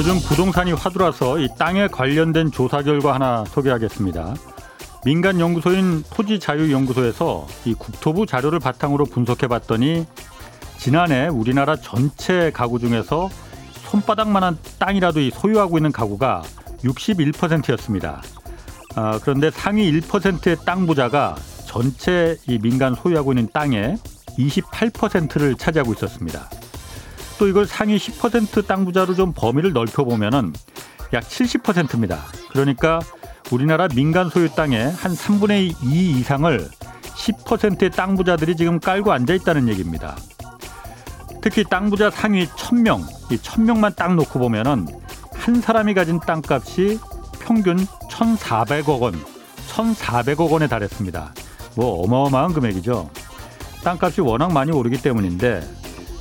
요즘 부동산이 화두라서 이 땅에 관련된 조사 결과 하나 소개하겠습니다. 민간 연구소인 토지자유연구소에서 이 국토부 자료를 바탕으로 분석해 봤더니 지난해 우리나라 전체 가구 중에서 손바닥만한 땅이라도 이 소유하고 있는 가구가 61%였습니다. 아, 그런데 상위 1%의 땅 부자가 전체 이 민간 소유하고 있는 땅의 28%를 차지하고 있었습니다. 또 이걸 상위 10%땅 부자로 좀 범위를 넓혀 보면은 약 70%입니다. 그러니까 우리나라 민간 소유 땅의 한 3분의 2 이상을 10%의 땅 부자들이 지금 깔고 앉아 있다는 얘기입니다. 특히 땅 부자 상위 1000명, 이 1000명만 딱 놓고 보면은 한 사람이 가진 땅값이 평균 1,400억 원, 1,400억 원에 달했습니다. 뭐 어마어마한 금액이죠. 땅값이 워낙 많이 오르기 때문인데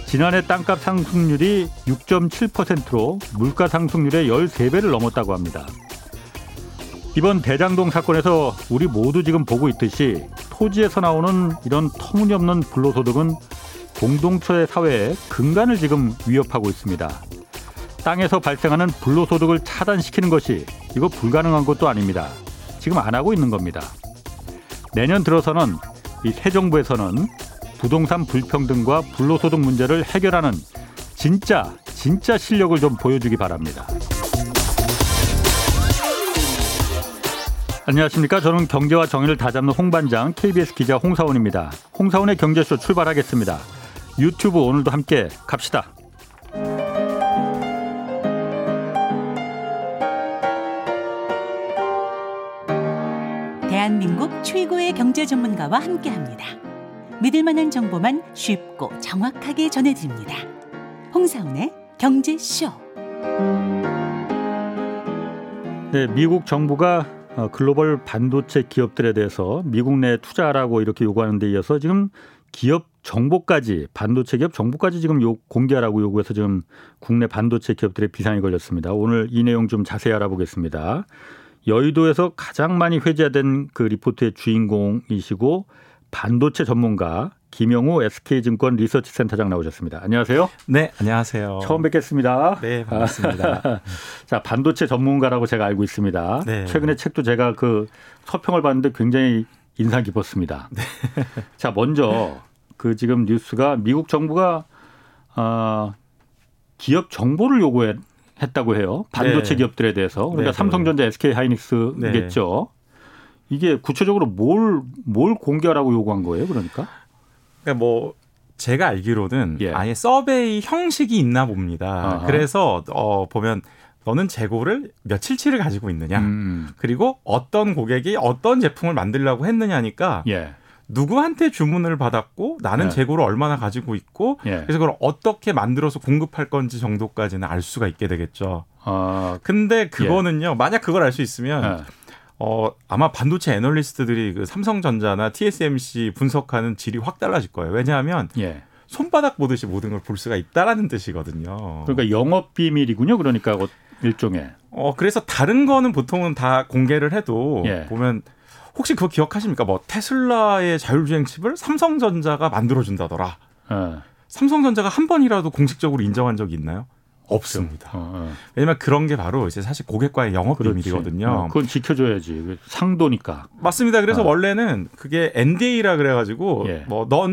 지난해 땅값 상승률이 6.7%로 물가 상승률의 13배를 넘었다고 합니다. 이번 대장동 사건에서 우리 모두 지금 보고 있듯이 토지에서 나오는 이런 터무니없는 불로소득은 공동체 사회의 근간을 지금 위협하고 있습니다. 땅에서 발생하는 불로소득을 차단시키는 것이 이거 불가능한 것도 아닙니다. 지금 안 하고 있는 겁니다. 내년 들어서는 이 새 정부에서는 부동산 불평등과 불로소득 문제를 해결하는 진짜 진짜 실력을 좀 보여주기 바랍니다. 안녕하십니까. 저는 경제와 정의를 다잡는 홍반장 KBS 기자 홍사원입니다. 홍사원의 경제쇼 출발하겠습니다. 유튜브 오늘도 함께 갑시다. 대한민국 최고의 경제 전문가와 함께합니다. 믿을 만한 정보만 쉽고 정확하게 전해드립니다. 홍사운의 경제쇼. 네, 미국 정부가 어, 글로벌 반도체 기업들에 대해서 미국 내 투자라고 이렇게 요구하는 데 이어서 지금 기업 정보까지 반도체 기업 정보까지 지금 요 공개하라고 요구해서 지금 국내 반도체 기업들의 비상이 걸렸습니다. 오늘 이 내용 좀 자세히 알아보겠습니다. 여의도에서 가장 많이 회자된 그 리포트의 주인공이시고 반도체 전문가 김영우 SK증권 리서치센터장 나오셨습니다. 안녕하세요. 네, 안녕하세요. 처음 뵙겠습니다. 네, 반갑습니다. 자, 반도체 전문가라고 제가 알고 있습니다. 네. 최근에 책도 제가 그 서평을 봤는데 굉장히 인상 깊었습니다. 네. 자, 먼저 그 지금 뉴스가 미국 정부가 어, 기업 정보를 요구했다고 해요. 반도체 네. 기업들에 대해서. 그러니까 네, 네. 삼성전자, SK 하이닉스겠죠. 이게 구체적으로 뭘, 뭘 공개하라고 요구한 거예요, 그러니까? 그러니까 뭐, 제가 알기로는 예. 아예 서베이 형식이 있나 봅니다. 아하. 그래서, 어, 보면, 너는 재고를 며칠치를 가지고 있느냐. 음. 그리고 어떤 고객이 어떤 제품을 만들려고 했느냐니까 예. 누구한테 주문을 받았고 나는 예. 재고를 얼마나 가지고 있고 예. 그래서 그걸 어떻게 만들어서 공급할 건지 정도까지는 알 수가 있게 되겠죠. 아. 근데 그거는요. 만약 그걸 알 수 있으면 예. 어, 아마 반도체 애널리스트들이 그 삼성전자나 TSMC 분석하는 질이 확 달라질 거예요. 왜냐하면 예. 손바닥 보듯이 모든 걸 볼 수가 있다라는 뜻이거든요. 그러니까 영업 비밀이군요. 그러니까 어, 일종의. 어, 그래서 다른 거는 보통은 다 공개를 해도 예. 보면 혹시 그거 기억하십니까? 뭐 테슬라의 자율주행 칩을 삼성전자가 만들어 준다더라. 예. 삼성전자가 한 번이라도 공식적으로 인정한 적이 있나요? 없습니다. 어, 어. 왜냐하면 그런 게 바로 이제 사실 고객과의 영업 비밀이거든요. 어, 그건 지켜줘야지 그 상도니까. 맞습니다. 그래서 어. 원래는 그게 NDA라 그래가지고 예.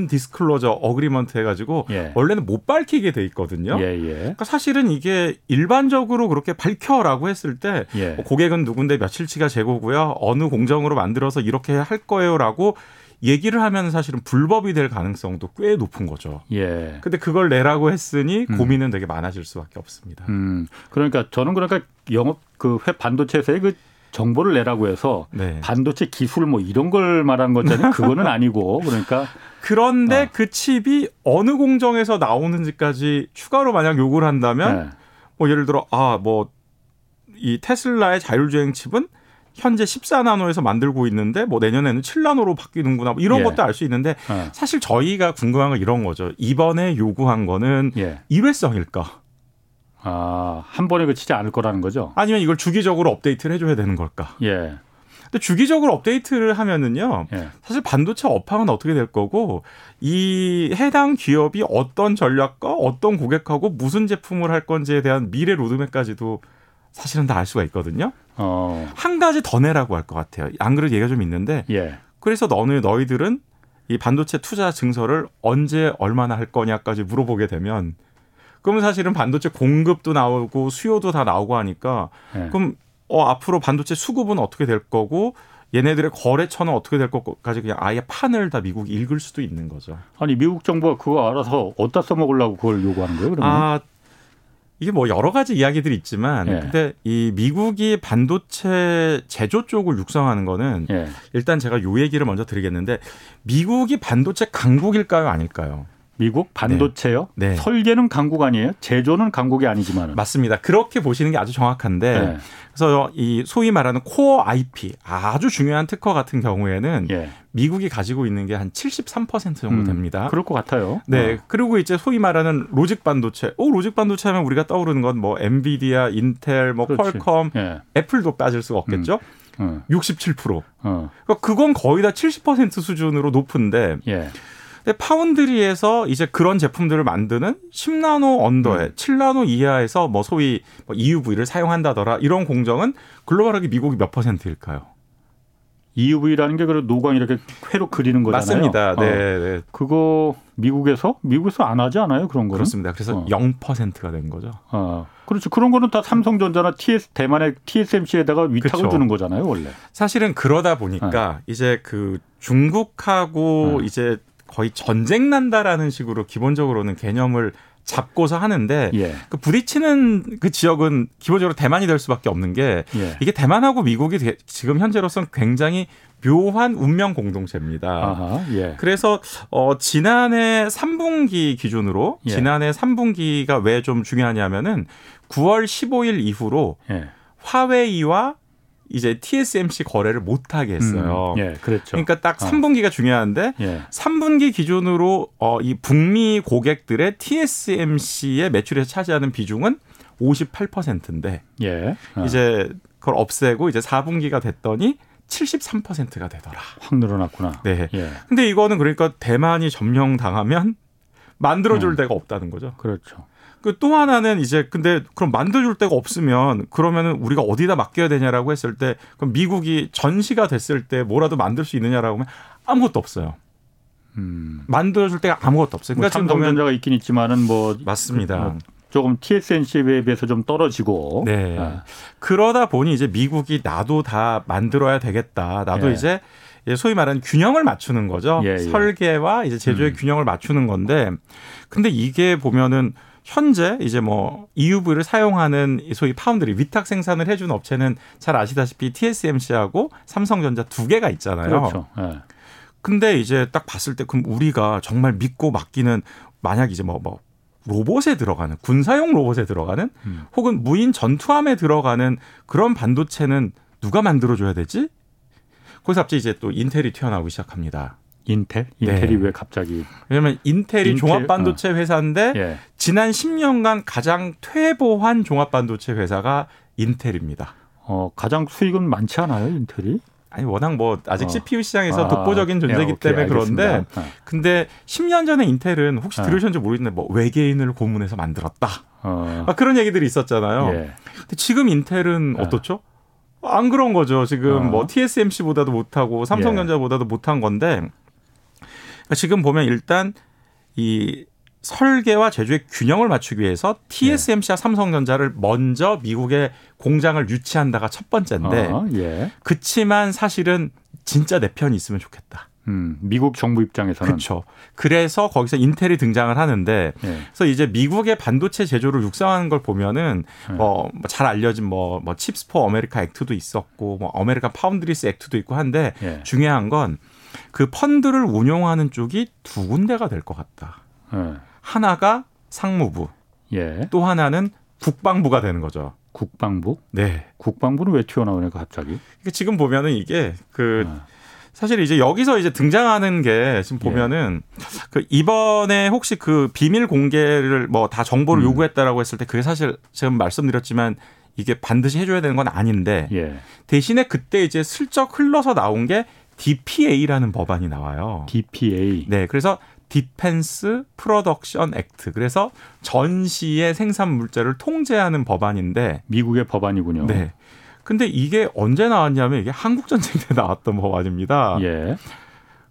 disclosure agreement 해가지고 예. 원래는 못 밝히게 돼 있거든요. 예, 예. 그러니까 사실은 이게 일반적으로 그렇게 밝혀라고 했을 때 예. 뭐 고객은 누군데 며칠치가 재고고요. 어느 공정으로 만들어서 이렇게 할 거예요라고 얘기를 하면 사실은 불법이 될 가능성도 꽤 높은 거죠. 예. 근데 그걸 내라고 했으니 음. 고민은 되게 많아질 수밖에 없습니다. 음. 그러니까 저는 그러니까 영업 그 회 반도체에서의 그 정보를 내라고 해서 네. 반도체 기술 뭐 이런 걸 말한 거잖아요. 그거는 아니고 그러니까 그런데 어. 그 칩이 어느 공정에서 나오는지까지 추가로 만약 요구를 한다면 네. 뭐 예를 들어 아뭐 이 테슬라의 자율주행 칩은 현재 14나노에서 만들고 있는데 뭐 내년에는 7나노로 바뀌는구나 뭐 이런 예. 것도 알 수 있는데 어. 사실 저희가 궁금한 건 이런 거죠. 이번에 요구한 거는 예. 일회성일까? 아, 한 번에 그치지 않을 거라는 거죠? 아니면 이걸 주기적으로 업데이트를 해줘야 되는 걸까? 예. 근데 주기적으로 업데이트를 하면은요. 예. 사실 반도체 업황은 어떻게 될 거고 이 해당 기업이 어떤 전략과 어떤 고객하고 무슨 제품을 할 건지에 대한 미래 로드맵까지도 사실은 다 알 수가 있거든요. 어. 한 가지 더 내라고 할 것 같아요. 안 그래도 얘기가 좀 있는데. 예. 그래서 너는 너희들은 이 반도체 투자 증서를 언제 얼마나 할 거냐까지 물어보게 되면 그러면 사실은 반도체 공급도 나오고 수요도 다 나오고 하니까 예. 그럼 어 앞으로 반도체 수급은 어떻게 될 거고 얘네들의 거래처는 어떻게 될 것까지 그냥 아예 판을 다 미국이 읽을 수도 있는 거죠. 아니 미국 정부가 그거 알아서 어디다 써먹으려고 그걸 요구하는 거예요? 그러면? 아 이게 뭐 여러 가지 이야기들이 있지만 예. 근데 이 미국이 반도체 제조 쪽을 육성하는 거는 예. 일단 제가 요 얘기를 먼저 드리겠는데 미국이 반도체 강국일까요 아닐까요? 미국 반도체요? 네. 네. 설계는 강국 아니에요? 제조는 강국이 아니지만 맞습니다. 그렇게 보시는 게 아주 정확한데 네. 그래서 이 소위 말하는 core IP 아주 중요한 특허 같은 경우에는 예. 미국이 가지고 있는 게 한 73% 정도 음, 됩니다. 음, 그럴 것 같아요. 네. 어. 그리고 이제 소위 말하는 logic 반도체. 오, logic 반도체 하면 우리가 떠오르는 건 뭐 엔비디아, 인텔, 뭐 그렇지. 퀄컴, 예. 애플도 빠질 수가 없겠죠. 음. 어. 67%. 어. 그러니까 그건 거의 다 70% 수준으로 높은데 예. 근데 foundry에서 이제 그런 제품들을 만드는 10나노 under에 음. 7나노 이하에서 뭐 소위 뭐 EUV를 사용한다더라 이런 공정은 글로벌하게 미국이 몇 퍼센트일까요? EUV라는 게그 노광 이렇게 회로 그리는 거잖아요. 맞습니다. 네, 어. 네. 그거 미국에서 미국에서 안 하지 않아요 그런 거는? 그렇습니다. 그래서 어. 0%가 된 거죠. 어. 그렇죠. 그런 거는 다 삼성전자나 TS 대만의 TSMC에다가 위탁을 그렇죠. 주는 거잖아요, 원래. 사실은 그러다 보니까 어. 이제 그 중국하고 어. 이제 거의 전쟁 난다라는 식으로 기본적으로는 개념을 잡고서 하는데 예. 그 부딪히는 그 지역은 기본적으로 대만이 될 수밖에 없는 게 예. 이게 대만하고 미국이 지금 현재로서는 굉장히 묘한 운명 공동체입니다. 아하, 예. 그래서 어 지난해 3분기 기준으로 예. 지난해 3분기가 왜 좀 중요하냐면은 9월 15일 이후로 예. 화웨이와 이제 TSMC 거래를 못 하게 했어요. 음, 예, 그렇죠. 그러니까 딱 3분기가 어. 중요한데 예. 3분기 기준으로 어, 이 북미 고객들의 TSMC의 매출에서 차지하는 비중은 58%인데 예. 어. 이제 그걸 없애고 이제 4분기가 됐더니 73%가 되더라. 확 늘어났구나. 네. 예. 근데 이거는 그러니까 대만이 점령 당하면 만들어줄 음. 데가 없다는 거죠. 그렇죠. 그 또 하나는 이제 근데 그럼 만들어줄 데가 없으면 그러면은 우리가 어디다 맡겨야 되냐라고 했을 때 그럼 미국이 전시가 됐을 때 뭐라도 만들 수 있느냐라고 하면 아무것도 없어요. 음. 만들어줄 데가 아무것도 없어요. 그러니까 뭐 삼성전자가 있긴 있지만은 뭐 맞습니다. 뭐 조금 TSMC에 비해서 좀 떨어지고. 네. 아. 그러다 보니 이제 미국이 나도 다 만들어야 되겠다. 나도 예. 이제 소위 말하는 균형을 맞추는 거죠. 예, 예. 설계와 이제 제조의 음. 균형을 맞추는 건데, 근데 이게 보면은 현재 이제 뭐 EUV를 사용하는 소위 파운드리 위탁 생산을 해주는 업체는 잘 아시다시피 TSMC하고 삼성전자 두 개가 있잖아요. 그렇죠. 네. 근데 이제 딱 봤을 때 그럼 우리가 정말 믿고 맡기는 만약 이제 뭐, 뭐 로봇에 들어가는 군사용 로봇에 들어가는 음. 혹은 무인 전투함에 들어가는 그런 반도체는 누가 만들어 줘야 되지? 거기서 갑자기 이제 또 인텔이 튀어나오기 시작합니다. 인텔? 인텔이 네. 왜 갑자기? 왜냐면 인텔이 인텔? 종합 반도체 어. 회사인데 예. 지난 10년간 가장 퇴보한 종합 반도체 회사가 인텔입니다. 어, 가장 수익은 많지 않아요, 인텔이? 아니 워낙 뭐 아직 어. CPU 시장에서 아, 독보적인 존재이기 예, 때문에 그런데 어. 근데 10년 전에 인텔은 혹시 어. 들으셨는지 모르겠는데 뭐 외계인을 고문해서 만들었다. 어. 아, 그런 얘기들이 있었잖아요. 예. 근데 지금 인텔은 어. 어떻죠? 안 그런 거죠. 지금 어. 뭐 TSMC보다도 못하고 삼성전자보다도 예. 못한 건데 그러니까 지금 보면 일단 이 설계와 제조의 균형을 맞추기 위해서 TSMC와 예. 삼성전자를 먼저 미국에 공장을 유치한다가 첫 번째인데 어, 예. 그치만 사실은 진짜 내 편이 있으면 좋겠다. 음, 미국 정부 입장에서는 그렇죠. 그래서 거기서 인텔이 등장을 하는데 예. 그래서 이제 미국의 반도체 제조를 육성하는 걸 보면은 예. 뭐잘 알려진 뭐, 뭐 CHIPS for America Act도 있었고 뭐 American Foundries Act도 있고 한데 예. 중요한 건 그 펀드를 운용하는 쪽이 두 군데가 될 것 같다. 네. 하나가 상무부, 예. 또 하나는 국방부가 되는 거죠. 국방부? 네. 국방부는 왜 튀어나오냐 갑자기? 그러니까 지금 보면은 이게 그 네. 사실 이제 여기서 이제 등장하는 게 지금 보면은 예. 그 이번에 혹시 그 비밀 공개를 뭐 다 정보를 음. 요구했다라고 했을 때 그게 사실 지금 말씀드렸지만 이게 반드시 해줘야 되는 건 아닌데 예. 대신에 그때 이제 슬쩍 흘러서 나온 게 DPA라는 법안이 나와요. DPA. 네, 그래서 Defense Production Act. 그래서 전시의 생산 물자를 통제하는 법안인데 미국의 법안이군요. 네. 근데 이게 언제 나왔냐면 이게 한국 전쟁 때 나왔던 법안입니다. 예.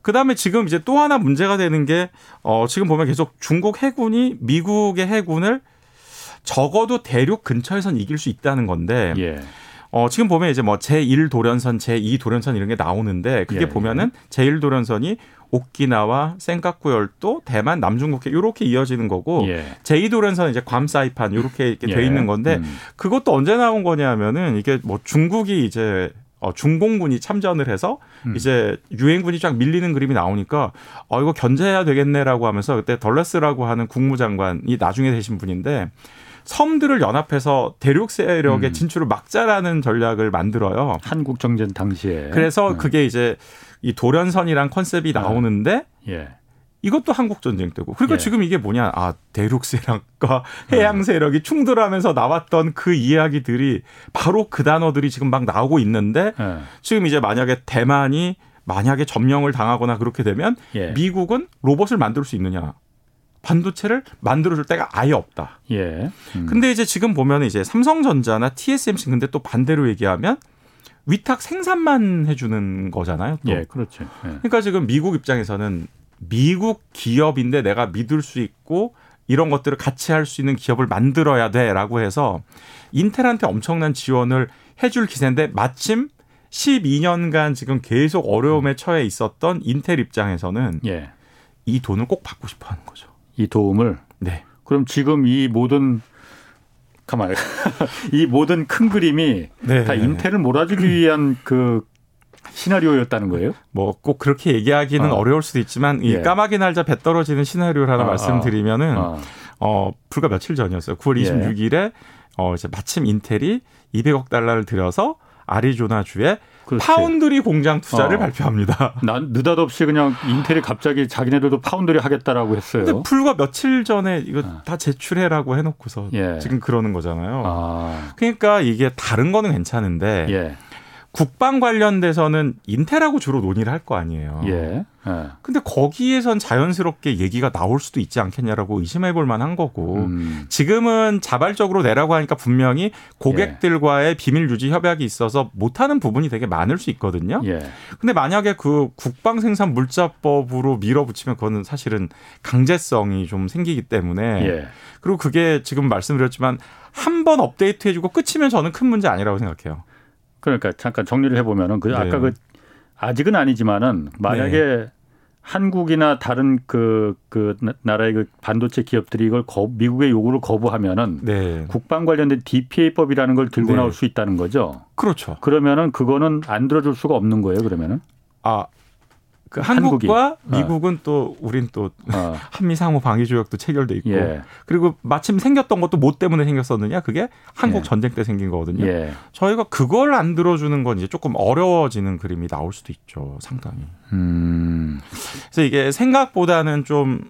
그다음에 지금 이제 또 하나 문제가 되는 게 어, 지금 보면 계속 중국 해군이 미국의 해군을 적어도 대륙 근처에선 이길 수 있다는 건데 예. 어, 지금 보면 이제 뭐 제1 도련선, 제2 도련선 이런 게 나오는데 그게 예. 보면은 제1 도련선이 오키나와 센카쿠 열도, 대만, 남중국해 요렇게 이어지는 거고 예. 제2 도련선은 이제 괌 사이판 이렇게 돼 예. 있는 건데 음. 그것도 언제 나온 거냐면은 이게 뭐 중국이 이제 어, 중공군이 참전을 해서 음. 이제 유엔군이 쫙 밀리는 그림이 나오니까 어 이거 견제해야 되겠네라고 하면서 그때 덜레스라고 하는 국무장관이 나중에 되신 분인데 섬들을 연합해서 대륙 세력의 음. 진출을 막자라는 전략을 만들어요. 한국 정전 당시에. 그래서 네. 그게 이제 이 도련선이란 컨셉이 네. 나오는데 예. 이것도 한국 전쟁 때고 그리고 예. 지금 이게 뭐냐 아 대륙 세력과 해양 세력이 충돌하면서 나왔던 그 이야기들이 바로 그 단어들이 지금 막 나오고 있는데 예. 지금 이제 만약에 대만이 만약에 점령을 당하거나 그렇게 되면 예. 미국은 로봇을 만들 수 있느냐 반도체를 만들어줄 때가 아예 없다. 예. 음. 근데 이제 지금 보면 이제 삼성전자나 TSMC 근데 또 반대로 얘기하면 위탁 생산만 해주는 거잖아요. 또. 예, 그렇죠. 예. 그러니까 지금 미국 입장에서는 미국 기업인데 내가 믿을 수 있고 이런 것들을 같이 할 수 있는 기업을 만들어야 돼라고 해서 인텔한테 엄청난 지원을 해줄 기세인데 마침 12년간 지금 계속 어려움에 처해 있었던 인텔 입장에서는 예. 이 돈을 꼭 받고 싶어 하는 거죠. 이 도움을. 네. 그럼 지금 이 모든 가만 이 모든 큰 그림이 네. 다 인텔을 몰아주기 위한 그 시나리오였다는 거예요? 뭐 꼭 그렇게 얘기하기는 어. 려울 수도 있지만 이 예. 까마귀 날자 배 떨어지는 시나리오를 하나 어, 말씀드리면은 어. 어. 불과 며칠 전이었어요. 9월 26일에 예. 어 이제 마침 인텔이 200억 달러를 들여서 아리조나주에 그렇지. 파운드리 공장 투자를 어. 발표합니다. 난 느닷없이 그냥 인텔이 갑자기 자기네들도 파운드리 하겠다라고 했어요. 근데 불과 며칠 전에 이거 어. 다 제출해라고 해놓고서 예. 지금 그러는 거잖아요. 아. 그러니까 이게 다른 거는 괜찮은데 예. 국방 관련돼서는 인텔하고 주로 논의를 할 거 아니에요. 예. 예. 근데 거기에선 자연스럽게 얘기가 나올 수도 있지 않겠냐라고 의심해 볼 만한 거고 음. 지금은 자발적으로 내라고 하니까 분명히 고객들과의 예. 비밀 유지 협약이 있어서 못하는 부분이 되게 많을 수 있거든요. 예. 근데 만약에 그 국방 생산 물자법으로 밀어붙이면 그거는 사실은 강제성이 좀 생기기 때문에 예. 그리고 그게 지금 말씀드렸지만 한 번 업데이트 해주고 끝이면 저는 큰 문제 아니라고 생각해요. 그러니까 잠깐 정리를 해보면은 그 아까 네. 그 아직은 아니지만은 만약에 네. 한국이나 다른 그, 그 나라의 그 반도체 기업들이 이걸 거, 미국의 요구를 거부하면은 네. 국방 관련된 DPA법이라는 걸 들고 네. 나올 수 있다는 거죠. 그렇죠. 그러면은 그거는 안 들어줄 수가 없는 거예요. 그러면은. 아 그 한국과 어. 미국은 어. 또 우린 또 어. 한미 상호 방위 조약도 체결돼 있고 예. 그리고 마침 생겼던 것도 뭐 때문에 생겼었느냐 그게 한국 예. 전쟁 때 생긴 거거든요. 예. 저희가 그걸 안 들어주는 건 이제 조금 어려워지는 그림이 나올 수도 있죠. 상당히. 음. 그래서 이게 생각보다는 좀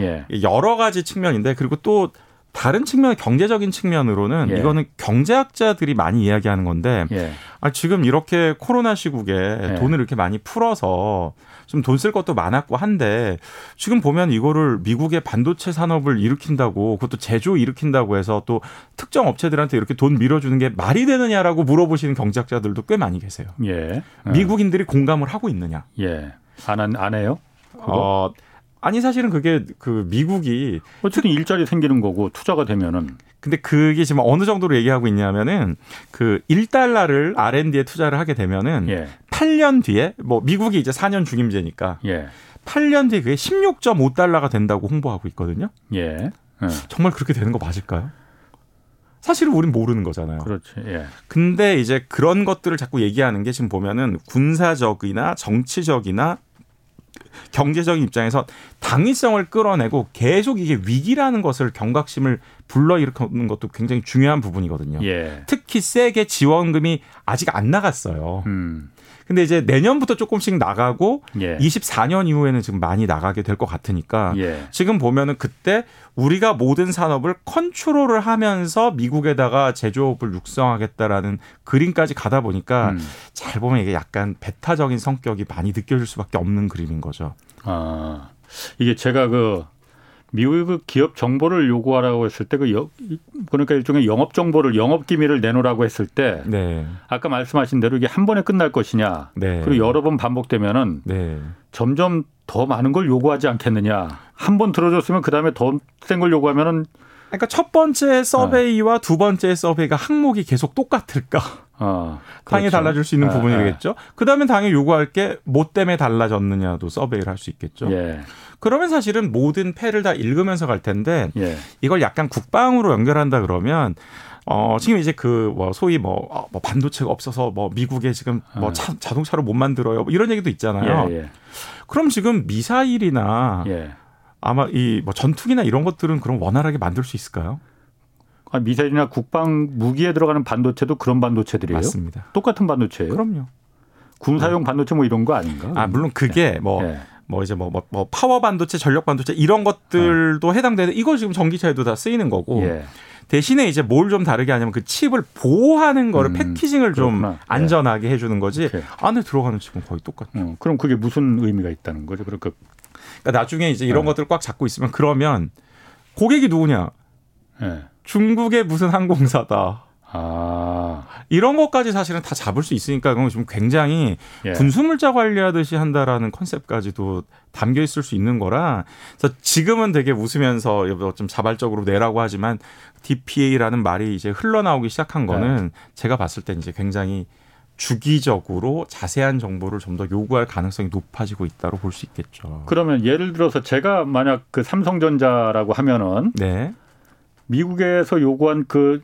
예. 여러 가지 측면인데 그리고 또 다른 측면 경제적인 측면으로는 예. 이거는 경제학자들이 많이 이야기하는 건데 예. 아, 지금 이렇게 코로나 시국에 예. 돈을 이렇게 많이 풀어서 좀 돈 쓸 것도 많았고 한데 지금 보면 이거를 미국의 반도체 산업을 일으킨다고 그것도 제조 일으킨다고 해서 또 특정 업체들한테 이렇게 돈 밀어주는 게 말이 되느냐라고 물어보시는 경제학자들도 꽤 많이 계세요. 예. 미국인들이 공감을 하고 있느냐? 예. 안, 안 해요? 그거? 어, 아니 사실은 그게 그 미국이 어쨌든 일자리 생기는 거고 투자가 되면은 근데 그게 지금 어느 정도로 얘기하고 있냐면은 그 1달러를 R&D에 투자를 하게 되면은 예. 8년 뒤에 뭐 미국이 이제 4년 중임제니까 예. 8년 뒤에 그게 16.5달러가 된다고 홍보하고 있거든요. 예. 예. 정말 그렇게 되는 거 맞을까요? 사실은 우린 모르는 거잖아요. 그렇지. 예. 근데 이제 그런 것들을 자꾸 얘기하는 게 지금 보면은 군사적이나 정치적이나 경제적인 입장에서 당위성을 끌어내고 계속 이게 위기라는 것을 경각심을 불러일으키는 것도 굉장히 중요한 부분이거든요. 예. 특히 세게 지원금이 아직 안 나갔어요. 음. 근데 이제 내년부터 조금씩 나가고 예. 24년 이후에는 지금 많이 나가게 될 것 같으니까 예. 지금 보면은 그때 우리가 모든 산업을 컨트롤을 하면서 미국에다가 제조업을 육성하겠다라는 그림까지 가다 보니까 음. 잘 보면 이게 약간 배타적인 성격이 많이 느껴질 수밖에 없는 그림인 거죠. 아 이게 제가 그 미국의 그 기업 정보를 요구하라고 했을 때 그 그러니까 일종의 영업 정보를 영업 기밀을 내놓으라고 했을 때 네. 아까 말씀하신 대로 이게 한 번에 끝날 것이냐 네. 그리고 여러 번 반복되면은 네. 점점 더 많은 걸 요구하지 않겠느냐 한 번 들어줬으면 그 다음에 더 센 걸 요구하면은 그러니까 첫 번째 서베이와 어. 두 번째 서베이가 항목이 계속 똑같을까? 어, 그렇죠. 당연히 달라질 수 있는 아, 부분이겠죠. 아. 그다음에 당연히 요구할 게 뭐 때문에 달라졌느냐도 서베이를 할 수 있겠죠. 예. 그러면 사실은 모든 패를 다 읽으면서 갈 텐데 예. 이걸 약간 국방으로 연결한다 그러면 어, 지금 이제 그, 뭐, 소위 뭐, 어, 뭐 반도체가 없어서 뭐, 미국에 지금 뭐 아. 차, 자동차를 못 만들어요. 뭐 이런 얘기도 있잖아요. 예, 예. 그럼 지금 미사일이나 예. 아마 이 뭐 전투기나 이런 것들은 그럼 원활하게 만들 수 있을까요? 아, 미사일이나 국방 무기에 들어가는 반도체도 그런 반도체들이에요? 맞습니다. 똑같은 반도체예요? 그럼요. 군사용 네. 반도체 뭐 이런 거 아닌가? 아, 물론 그게 뭐 네. 뭐 이제 뭐, 뭐, 뭐 파워 반도체, 전력 반도체 이런 것들도 어. 해당되는 이거 지금 전기차에도 다 쓰이는 거고 예. 대신에 이제 뭘 좀 다르게 하냐면 그 칩을 보호하는 거를 음, 패키징을 그렇구나. 좀 예. 안전하게 예. 해주는 거지 오케이. 안에 들어가는 칩은 거의 똑같죠. 어, 그럼 그게 무슨 의미가 있다는 거죠? 그러니까, 그러니까 나중에 이제 이런 어. 것들 꽉 잡고 있으면 그러면 고객이 누구냐? 예. 중국의 무슨 항공사다. 아. 이런 것까지 사실은 다 잡을 수 있으니까 그건 좀 굉장히 예. 군수물자 관리하듯이 한다라는 컨셉까지도 담겨 있을 수 있는 거라. 그래서 지금은 되게 웃으면서 좀 자발적으로 내라고 하지만 DPA라는 말이 이제 흘러나오기 시작한 거는 예. 제가 봤을 때 이제 굉장히 주기적으로 자세한 정보를 좀 더 요구할 가능성이 높아지고 있다고 볼 수 있겠죠. 그러면 예를 들어서 제가 만약 그 삼성전자라고 하면은 네. 미국에서 요구한 그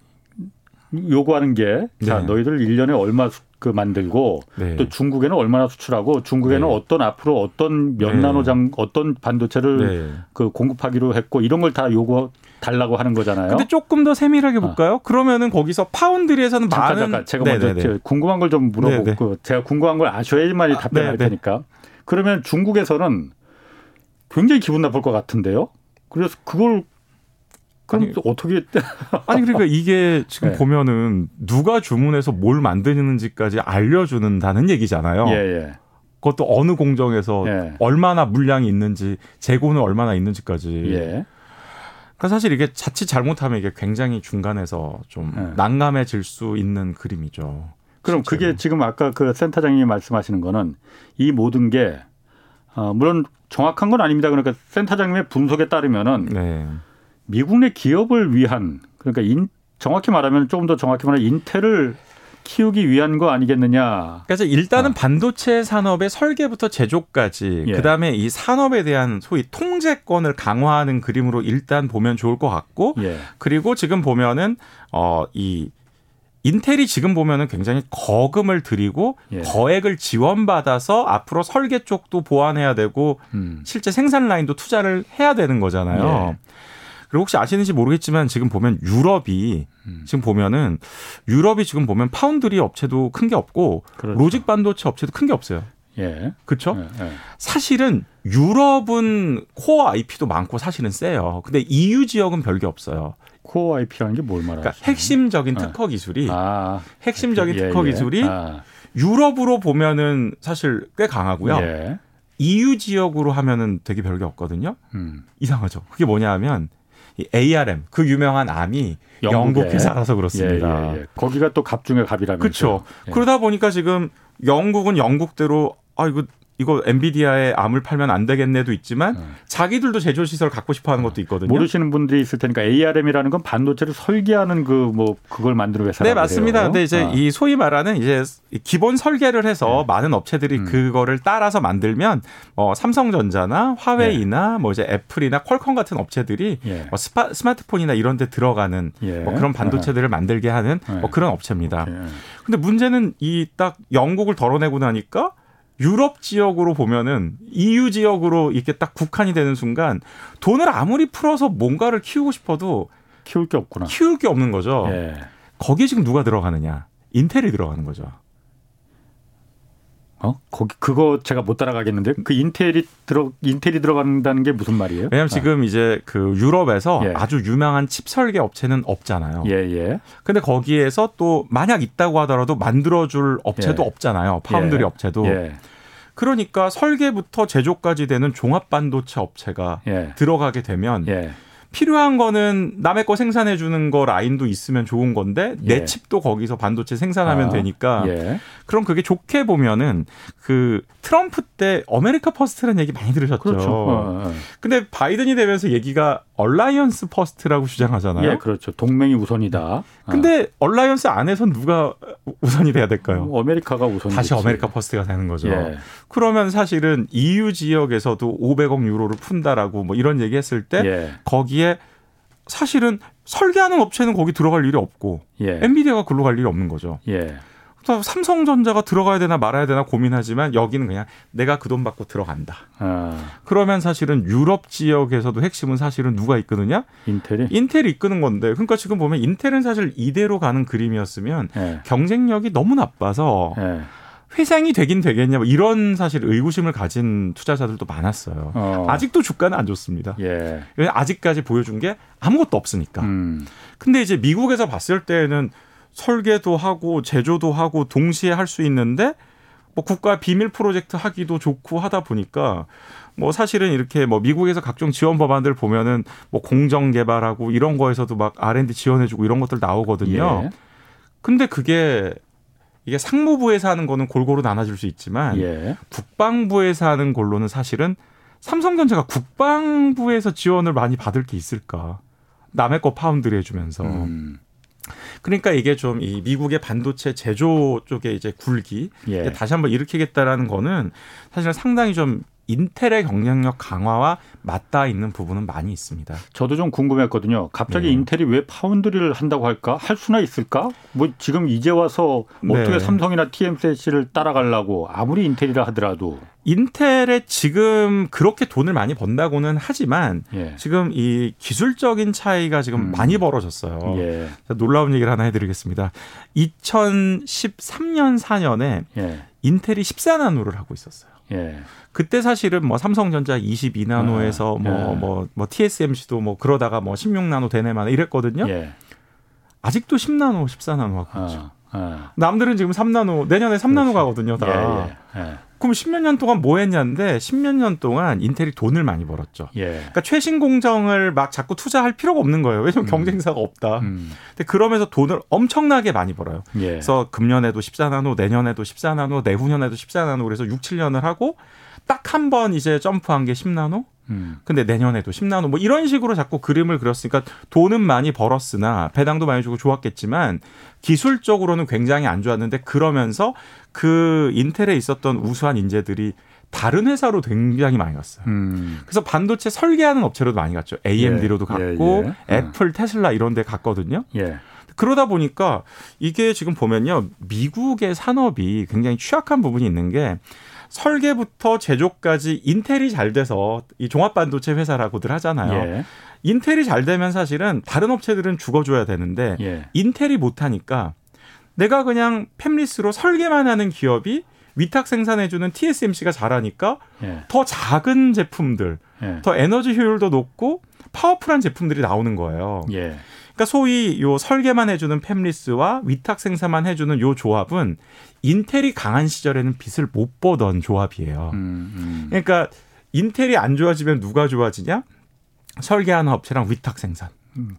요구하는 게 자, 네. 너희들 1년에 얼마 그 만들고 네. 또 중국에는 얼마나 수출하고 중국에는 네. 어떤 앞으로 어떤 몇 네. 나노 장 어떤 반도체를 네. 그 공급하기로 했고 이런 걸 다 요구 달라고 하는 거잖아요. 근데 조금 더 세밀하게 볼까요? 어. 그러면은 거기서 파운드리에서는 잠깐, 많은 잠깐 제가 먼저 네네네. 궁금한 걸 좀 물어보고 제가 궁금한 걸 아셔야지만이 아, 답변할 테니까. 그러면 중국에서는 굉장히 기분 나쁠 것 같은데요. 그래서 그걸 그럼 아니, 어떻게 아니 그러니까 이게 지금 네. 보면은 누가 주문해서 뭘 만드는지까지 알려주는다는 얘기잖아요. 예, 예. 그것도 어느 공정에서 예. 얼마나 물량이 있는지 재고는 얼마나 있는지까지. 예. 그러니까 사실 이게 자칫 잘못하면 이게 굉장히 중간에서 좀 예. 난감해질 수 있는 그림이죠. 그럼 실제로. 그게 지금 아까 그 센터장님이 말씀하시는 거는 이 모든 게 어, 물론 정확한 건 아닙니다. 그러니까 센터장님의 분석에 따르면은. 네. 미국 내 기업을 위한 그러니까 인, 정확히 말하면 조금 더 정확히 말하면 인텔을 키우기 위한 거 아니겠느냐. 그래서 일단은 어. 반도체 산업의 설계부터 제조까지 예. 그다음에 이 산업에 대한 소위 통제권을 강화하는 그림으로 일단 보면 좋을 것 같고 예. 그리고 지금 보면은 어이 인텔이 지금 보면은 굉장히 거금을 들이고 예. 거액을 지원받아서 앞으로 설계 쪽도 보완해야 되고 음. 실제 생산 라인도 투자를 해야 되는 거잖아요. 예. 그리고 혹시 아시는지 모르겠지만 지금 보면 유럽이 음. 지금 보면은 유럽이 지금 보면 파운드리 업체도 큰 게 없고 그렇죠. 로직 반도체 업체도 큰 게 없어요. 예. 그렇죠? 예, 예. 사실은 유럽은 코어 IP도 많고 사실은 세요. 근데 EU 지역은 별게 없어요. 코어 IP라는 게 뭘 말하죠? 그러니까 핵심적인 예. 특허 기술이 아, 핵심적인 예, 특허 예. 기술이 아. 유럽으로 보면은 사실 꽤 강하고요. EU 지역으로 하면은 되게 별게 없거든요. 음. 이상하죠. 그게 뭐냐 하면 이 ARM 그 유명한 암이 영국 회사라서 그렇습니다. 예, 예, 예. 거기가 또 갑 중에 갑이라면서. 그렇죠. 그러다 보니까 지금 영국은 영국대로 아 이거 이거 엔비디아에 암을 팔면 안 되겠네도 있지만 네. 자기들도 제조 시설 갖고 싶어 하는 것도 있거든요. 모르시는 분들이 있을 테니까 ARM이라는 건 반도체를 설계하는 그 뭐 그걸 만드는 회사 네, 맞습니다. 근데 이제 아. 이 소위 말하는 이제 기본 설계를 해서 네. 많은 업체들이 음. 그거를 따라서 만들면 어 삼성전자나 화웨이나 네. 뭐 이제 애플이나 퀄컴 같은 업체들이 예. 뭐 스파, 스마트폰이나 이런 데 들어가는 예. 뭐 그런 반도체들을 만들게 하는 뭐 예. 그런 업체입니다. 오케이. 근데 문제는 이 딱 영국을 덜어내고 나니까 유럽 지역으로 보면은 EU 지역으로 이렇게 딱 국한이 되는 순간 돈을 아무리 풀어서 뭔가를 키우고 싶어도 키울 게 없구나. 키울 게 없는 거죠. 예. 거기에 지금 누가 들어가느냐? 인텔이 들어가는 거죠. 어? 거기 그거 제가 못 따라가겠는데 그 인텔이 들어 인텔이 들어간다는 게 무슨 말이에요? 왜냐하면 아. 지금 이제 그 유럽에서 예. 아주 유명한 칩 설계 업체는 없잖아요. 예, 예. 근데 거기에서 또 만약 있다고 하더라도 만들어줄 업체도 예. 없잖아요. 파운드리 예. 업체도. 예. 그러니까 설계부터 제조까지 되는 종합 반도체 업체가 예. 들어가게 되면 필요한 거는 남의 거 생산해 주는 거 라인도 있으면 좋은 건데 내 예. 칩도 거기서 반도체 생산하면 아, 되니까 예. 그럼 그게 좋게 보면은 그 트럼프 때 America First라는 얘기 많이 들으셨죠. 그렇죠. 어, 어. 근데 바이든이 되면서 얘기가 Alliance First라고 주장하잖아요. 예, 그렇죠. 동맹이 우선이다. 어. 근데 alliance 안에선 누가 우선이 돼야 될까요? 뭐 America가 우선 다시 America First가 되는 거죠. 예. 그러면 사실은 EU 지역에서도 500억 유로를 푼다라고 뭐 이런 얘기했을 때 예. 거기에 사실은 설계하는 업체는 거기 들어갈 일이 없고 예. 엔비디아가 글로 갈 일이 없는 거죠. 예. 삼성전자가 들어가야 되나 말아야 되나 고민하지만 여기는 그냥 내가 그 돈 받고 들어간다. 아. 그러면 사실은 유럽 지역에서도 핵심은 사실은 누가 이끄느냐? 인텔이? 인텔이 이끄는 건데 그러니까 지금 보면 인텔은 사실 이대로 가는 그림이었으면 네. 경쟁력이 너무 나빠서 네. 회생이 되긴 되겠냐 뭐 이런 사실 의구심을 가진 투자자들도 많았어요. 어. 아직도 주가는 안 좋습니다. 예. 아직까지 보여준 게 아무것도 없으니까. 음. 근데 이제 미국에서 봤을 때는 설계도 하고 제조도 하고 동시에 할 수 있는데 뭐 국가 비밀 프로젝트 하기도 좋고 하다 보니까 뭐 사실은 이렇게 뭐 미국에서 각종 지원 법안들 보면은 뭐 공정 개발하고 이런 거에서도 막 R&D 지원해주고 이런 것들 나오거든요. 예. 근데 그게 이게 상무부에서 하는 거는 골고루 나눠질 수 있지만 예. 국방부에서 하는 걸로는 사실은 삼성전자가 국방부에서 지원을 많이 받을 게 있을까? 남의 거 파운드리 해주면서. 음. 그러니까 이게 좀 이 미국의 반도체 제조 쪽에 이제 굴기 예. 다시 한번 일으키겠다라는 거는 사실 상당히 좀 인텔의 경쟁력 강화와 맞닿아 있는 부분은 많이 있습니다. 저도 좀 궁금했거든요. 갑자기 네. 인텔이 왜 foundry를 한다고 할까? 할 수나 있을까? 뭐 지금 이제 와서 어떻게 네. 삼성이나 TSMC를 따라가려고 아무리 인텔이라 하더라도 인텔에 지금 그렇게 돈을 많이 번다고는 하지만 예. 지금 이 기술적인 차이가 지금 음. 많이 벌어졌어요. 예. 놀라운 얘기를 하나 해드리겠습니다. 2013년 4년에 예. 인텔이 14나노를 하고 있었어요. 예. 그때 사실은 뭐 삼성전자 22나노에서 뭐뭐 아, 예. 뭐, 뭐 TSMC도 뭐 그러다가 뭐 16나노 되네만 이랬거든요. 예. 아직도 10나노, 14나노 하고 있죠. 아, 아. 남들은 지금 3나노 내년에 3나노 그렇지. 가거든요, 다. 예, 예, 예. 그럼 10몇 년 동안 뭐 했냐는데 10몇 년 동안 인텔이 돈을 많이 벌었죠. 예. 그러니까 최신 공정을 막 자꾸 투자할 필요가 없는 거예요. 왜냐면 음. 경쟁사가 없다. 음. 근데 그러면서 돈을 엄청나게 많이 벌어요. 예. 그래서 금년에도 14나노, 내년에도 14나노, 내후년에도 14나노 그래서 6, 7년을 하고 딱 한 번 이제 점프한 게 10나노. 음. 근데 내년에도 10나노 뭐 이런 식으로 자꾸 그림을 그렸으니까 돈은 많이 벌었으나 배당도 많이 주고 좋았겠지만 기술적으로는 굉장히 안 좋았는데 그러면서 그 인텔에 있었던 우수한 인재들이 다른 회사로 굉장히 많이 갔어요. 음. 그래서 반도체 설계하는 업체로도 많이 갔죠. AMD로도 예, 갔고 예, 예. 애플, 테슬라 이런 데 갔거든요. 예. 그러다 보니까 이게 지금 보면요. 미국의 산업이 굉장히 취약한 부분이 있는 게 설계부터 제조까지 인텔이 잘 돼서 이 종합 반도체 회사라고들 하잖아요. 예. 인텔이 잘 되면 사실은 다른 업체들은 죽어줘야 되는데 예. 인텔이 못하니까 내가 그냥 팹리스로 설계만 하는 기업이 위탁 생산해주는 TSMC가 잘하니까 예. 더 작은 제품들, 예. 더 에너지 효율도 높고 파워풀한 제품들이 나오는 거예요. 예. 그러니까 소위 요 설계만 해주는 팹리스와 위탁 생산만 해주는 요 조합은 인텔이 강한 시절에는 빛을 못 보던 조합이에요. 음, 음. 그러니까 인텔이 안 좋아지면 누가 좋아지냐? 설계하는 업체랑 위탁 생산. 음.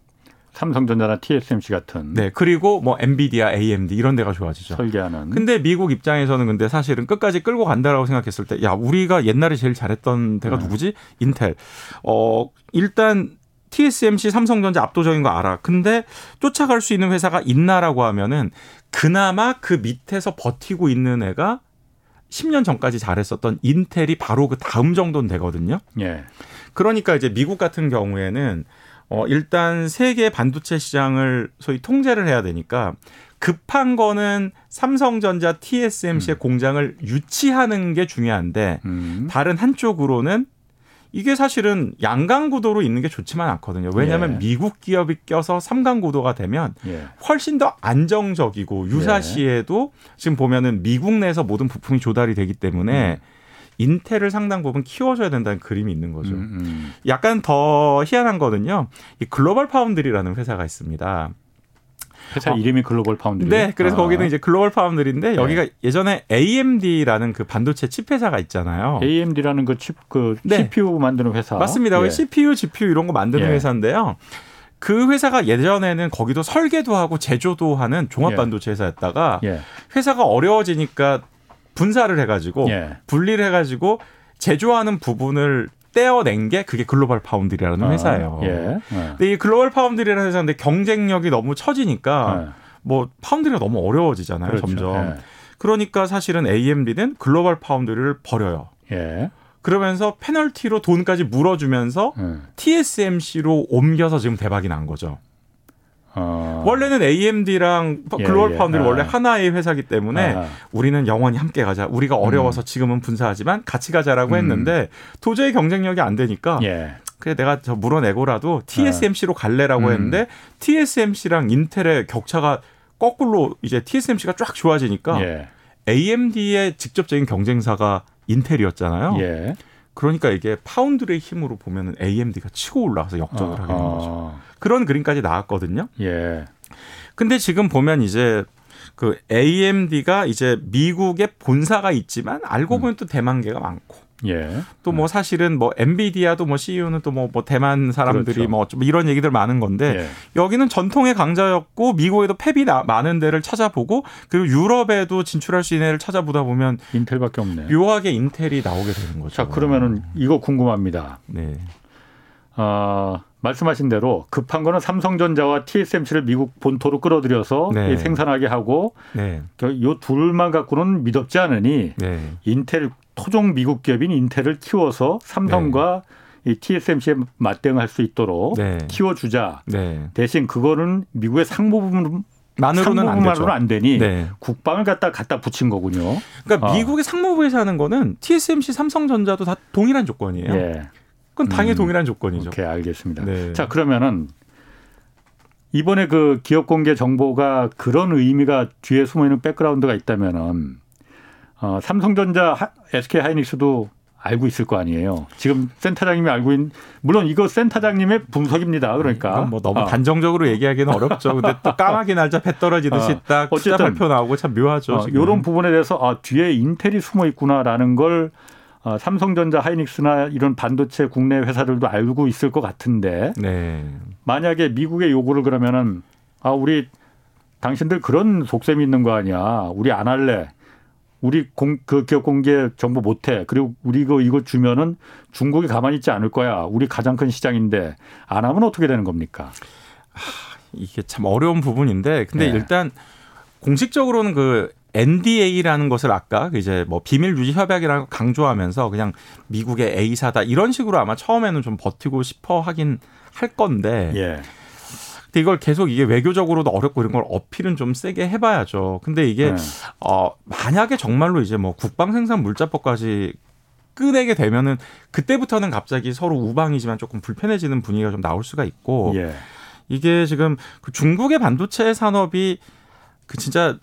삼성전자나 TSMC 같은. 네. 그리고 뭐 엔비디아, AMD 이런 데가 좋아지죠. 설계하는. 근데 미국 입장에서는 근데 사실은 끝까지 끌고 간다라고 생각했을 때, 야 우리가 옛날에 제일 잘했던 데가 네. 누구지? 인텔. 어 일단 TSMC, 삼성전자 압도적인 거 알아. 근데 쫓아갈 수 있는 회사가 있나라고 하면은 그나마 그 밑에서 버티고 있는 애가 10년 전까지 잘했었던 인텔이 바로 그 다음 정도는 되거든요. 예. 그러니까 이제 미국 같은 경우에는 어 일단 세계 반도체 시장을 소위 통제를 해야 되니까 급한 거는 삼성전자, TSMC의 음. 공장을 유치하는 게 중요한데 음. 다른 한쪽으로는 이게 사실은 양강 구도로 있는 게 좋지만 않거든요. 왜냐하면 예. 미국 기업이 껴서 삼강 구도가 되면 예. 훨씬 더 안정적이고 유사시에도 예. 지금 보면은 미국 내에서 모든 부품이 조달이 되기 때문에 음. 인텔을 상당 부분 키워줘야 된다는 그림이 있는 거죠. 음, 음. 약간 더 희한한 거는요. 이 Global Foundry라는 회사가 있습니다. 회사 어. 이름이 Global Foundry. 네, 그래서 아. 거기는 이제 Global Foundry인데 네. 여기가 예전에 AMD라는 그 반도체 칩 회사가 있잖아요. AMD라는 그 칩그 그 네. CPU 만드는 회사. 맞습니다. 예. CPU, GPU 이런 거 만드는 예. 회사인데요. 그 회사가 예전에는 거기도 설계도 하고 제조도 하는 종합 예. 반도체 회사였다가 예. 회사가 어려워지니까 분사를 해가지고 예. 분리를 해가지고 제조하는 부분을 떼어낸 게 그게 Global Foundry라는 아, 회사예요. 예. 예. 근데 이 Global Foundry라는 회사인데 경쟁력이 너무 처지니까 예. 뭐 foundry가 너무 어려워지잖아요, 그렇죠. 점점. 예. 그러니까 사실은 AMD는 글로벌 파운드리를 버려요. 예. 그러면서 페널티로 돈까지 물어주면서 예. TSMC로 옮겨서 지금 대박이 난 거죠. 어. 원래는 AMD랑 예, 글로벌 예, 파운드리 아. 원래 하나의 회사기 때문에 아. 우리는 영원히 함께 가자. 우리가 어려워서 음. 지금은 분사하지만 같이 가자라고 음. 했는데 도저히 경쟁력이 안 되니까 예. 그래 내가 저 물어내고라도 TSMC로 갈래라고 음. 했는데 TSMC랑 인텔의 격차가 거꾸로 이제 TSMC가 쫙 좋아지니까 예. AMD의 직접적인 경쟁사가 인텔이었잖아요. 예. 그러니까 이게 파운드의 힘으로 보면은 AMD가 치고 올라와서 역전을 아, 하게 된 거죠. 그런 그림까지 나왔거든요. 예. 근데 지금 보면 이제 그 AMD가 이제 미국에 본사가 있지만 알고 보면 음. 또 대만계가 많고 예. 또뭐 음. 사실은 뭐 엔비디아도 뭐 CEO는 또뭐 뭐 대만 사람들이 그렇죠. 뭐 이런 얘기들 많은 건데 예. 여기는 전통의 강자였고 미국에도 팹이 많은 데를 찾아보고 그리고 유럽에도 진출할 수 있는 데를 찾아보다 보면 인텔밖에 없네. 묘하게 인텔이 나오게 되는 거죠. 자 그러면은 이거 궁금합니다. 네. 어, 말씀하신 대로 급한 거는 삼성전자와 TSMC를 미국 본토로 끌어들여서 네. 생산하게 하고 네. 요 둘만 갖고는 미덥지 않으니 네. 인텔 토종 미국 기업인 인텔을 키워서 삼성과 네. 이 TSMC에 맞대응할 수 있도록 네. 키워주자. 네. 대신 그거는 미국의 상부 부분 만으로는 안, 안 되니 네. 국방을 갖다 갖다 붙인 거군요. 그러니까 어. 미국의 상무부에서 하는 거는 TSMC, 삼성전자도 다 동일한 조건이에요. 예. 그건 당연히 음. 동일한 조건이죠. 오케이, 알겠습니다. 네. 자, 그러면은 이번에 그 기업 공개 정보가 그런 의미가 뒤에 숨어 있는 백그라운드가 있다면은 어, 삼성전자, SK 하이닉스도 알고 있을 거 아니에요. 지금 센터장님이 알고 있는 물론 이거 센터장님의 분석입니다. 그러니까 뭐 너무 어. 단정적으로 얘기하기는 어렵죠. 근데 또 까마귀 날짜 배 떨어지듯이 어. 딱 어쨌든 발표 나오고 참 묘하죠. 어, 이런 부분에 대해서 아, 뒤에 인텔이 숨어 있구나라는 걸 어, 삼성전자, 하이닉스나 이런 반도체 국내 회사들도 알고 있을 것 같은데 네. 만약에 미국의 요구를 그러면은 아 우리 당신들 그런 속셈이 있는 거 아니야. 우리 안 할래. 우리 공, 그 기업 공개 정보 못해. 그리고 우리 이거 이거 주면은 중국이 가만히 있지 않을 거야. 우리 가장 큰 시장인데 안 하면 어떻게 되는 겁니까? 하, 이게 참 어려운 부분인데 근데 네. 일단 공식적으로는 그 NDA라는 것을 아까 이제 뭐 비밀 유지 협약이라는 걸 강조하면서 그냥 미국의 A사다 이런 식으로 아마 처음에는 좀 버티고 싶어 하긴 할 건데. 예. 근데 이걸 계속 이게 외교적으로도 어렵고 이런 걸 어필은 좀 세게 해봐야죠. 근데 이게 네. 어 만약에 정말로 이제 뭐 국방 생산 물자법까지 끄내게 되면은 그때부터는 갑자기 서로 우방이지만 조금 불편해지는 분위기가 좀 나올 수가 있고 예. 이게 지금 그 중국의 반도체 산업이 그 진짜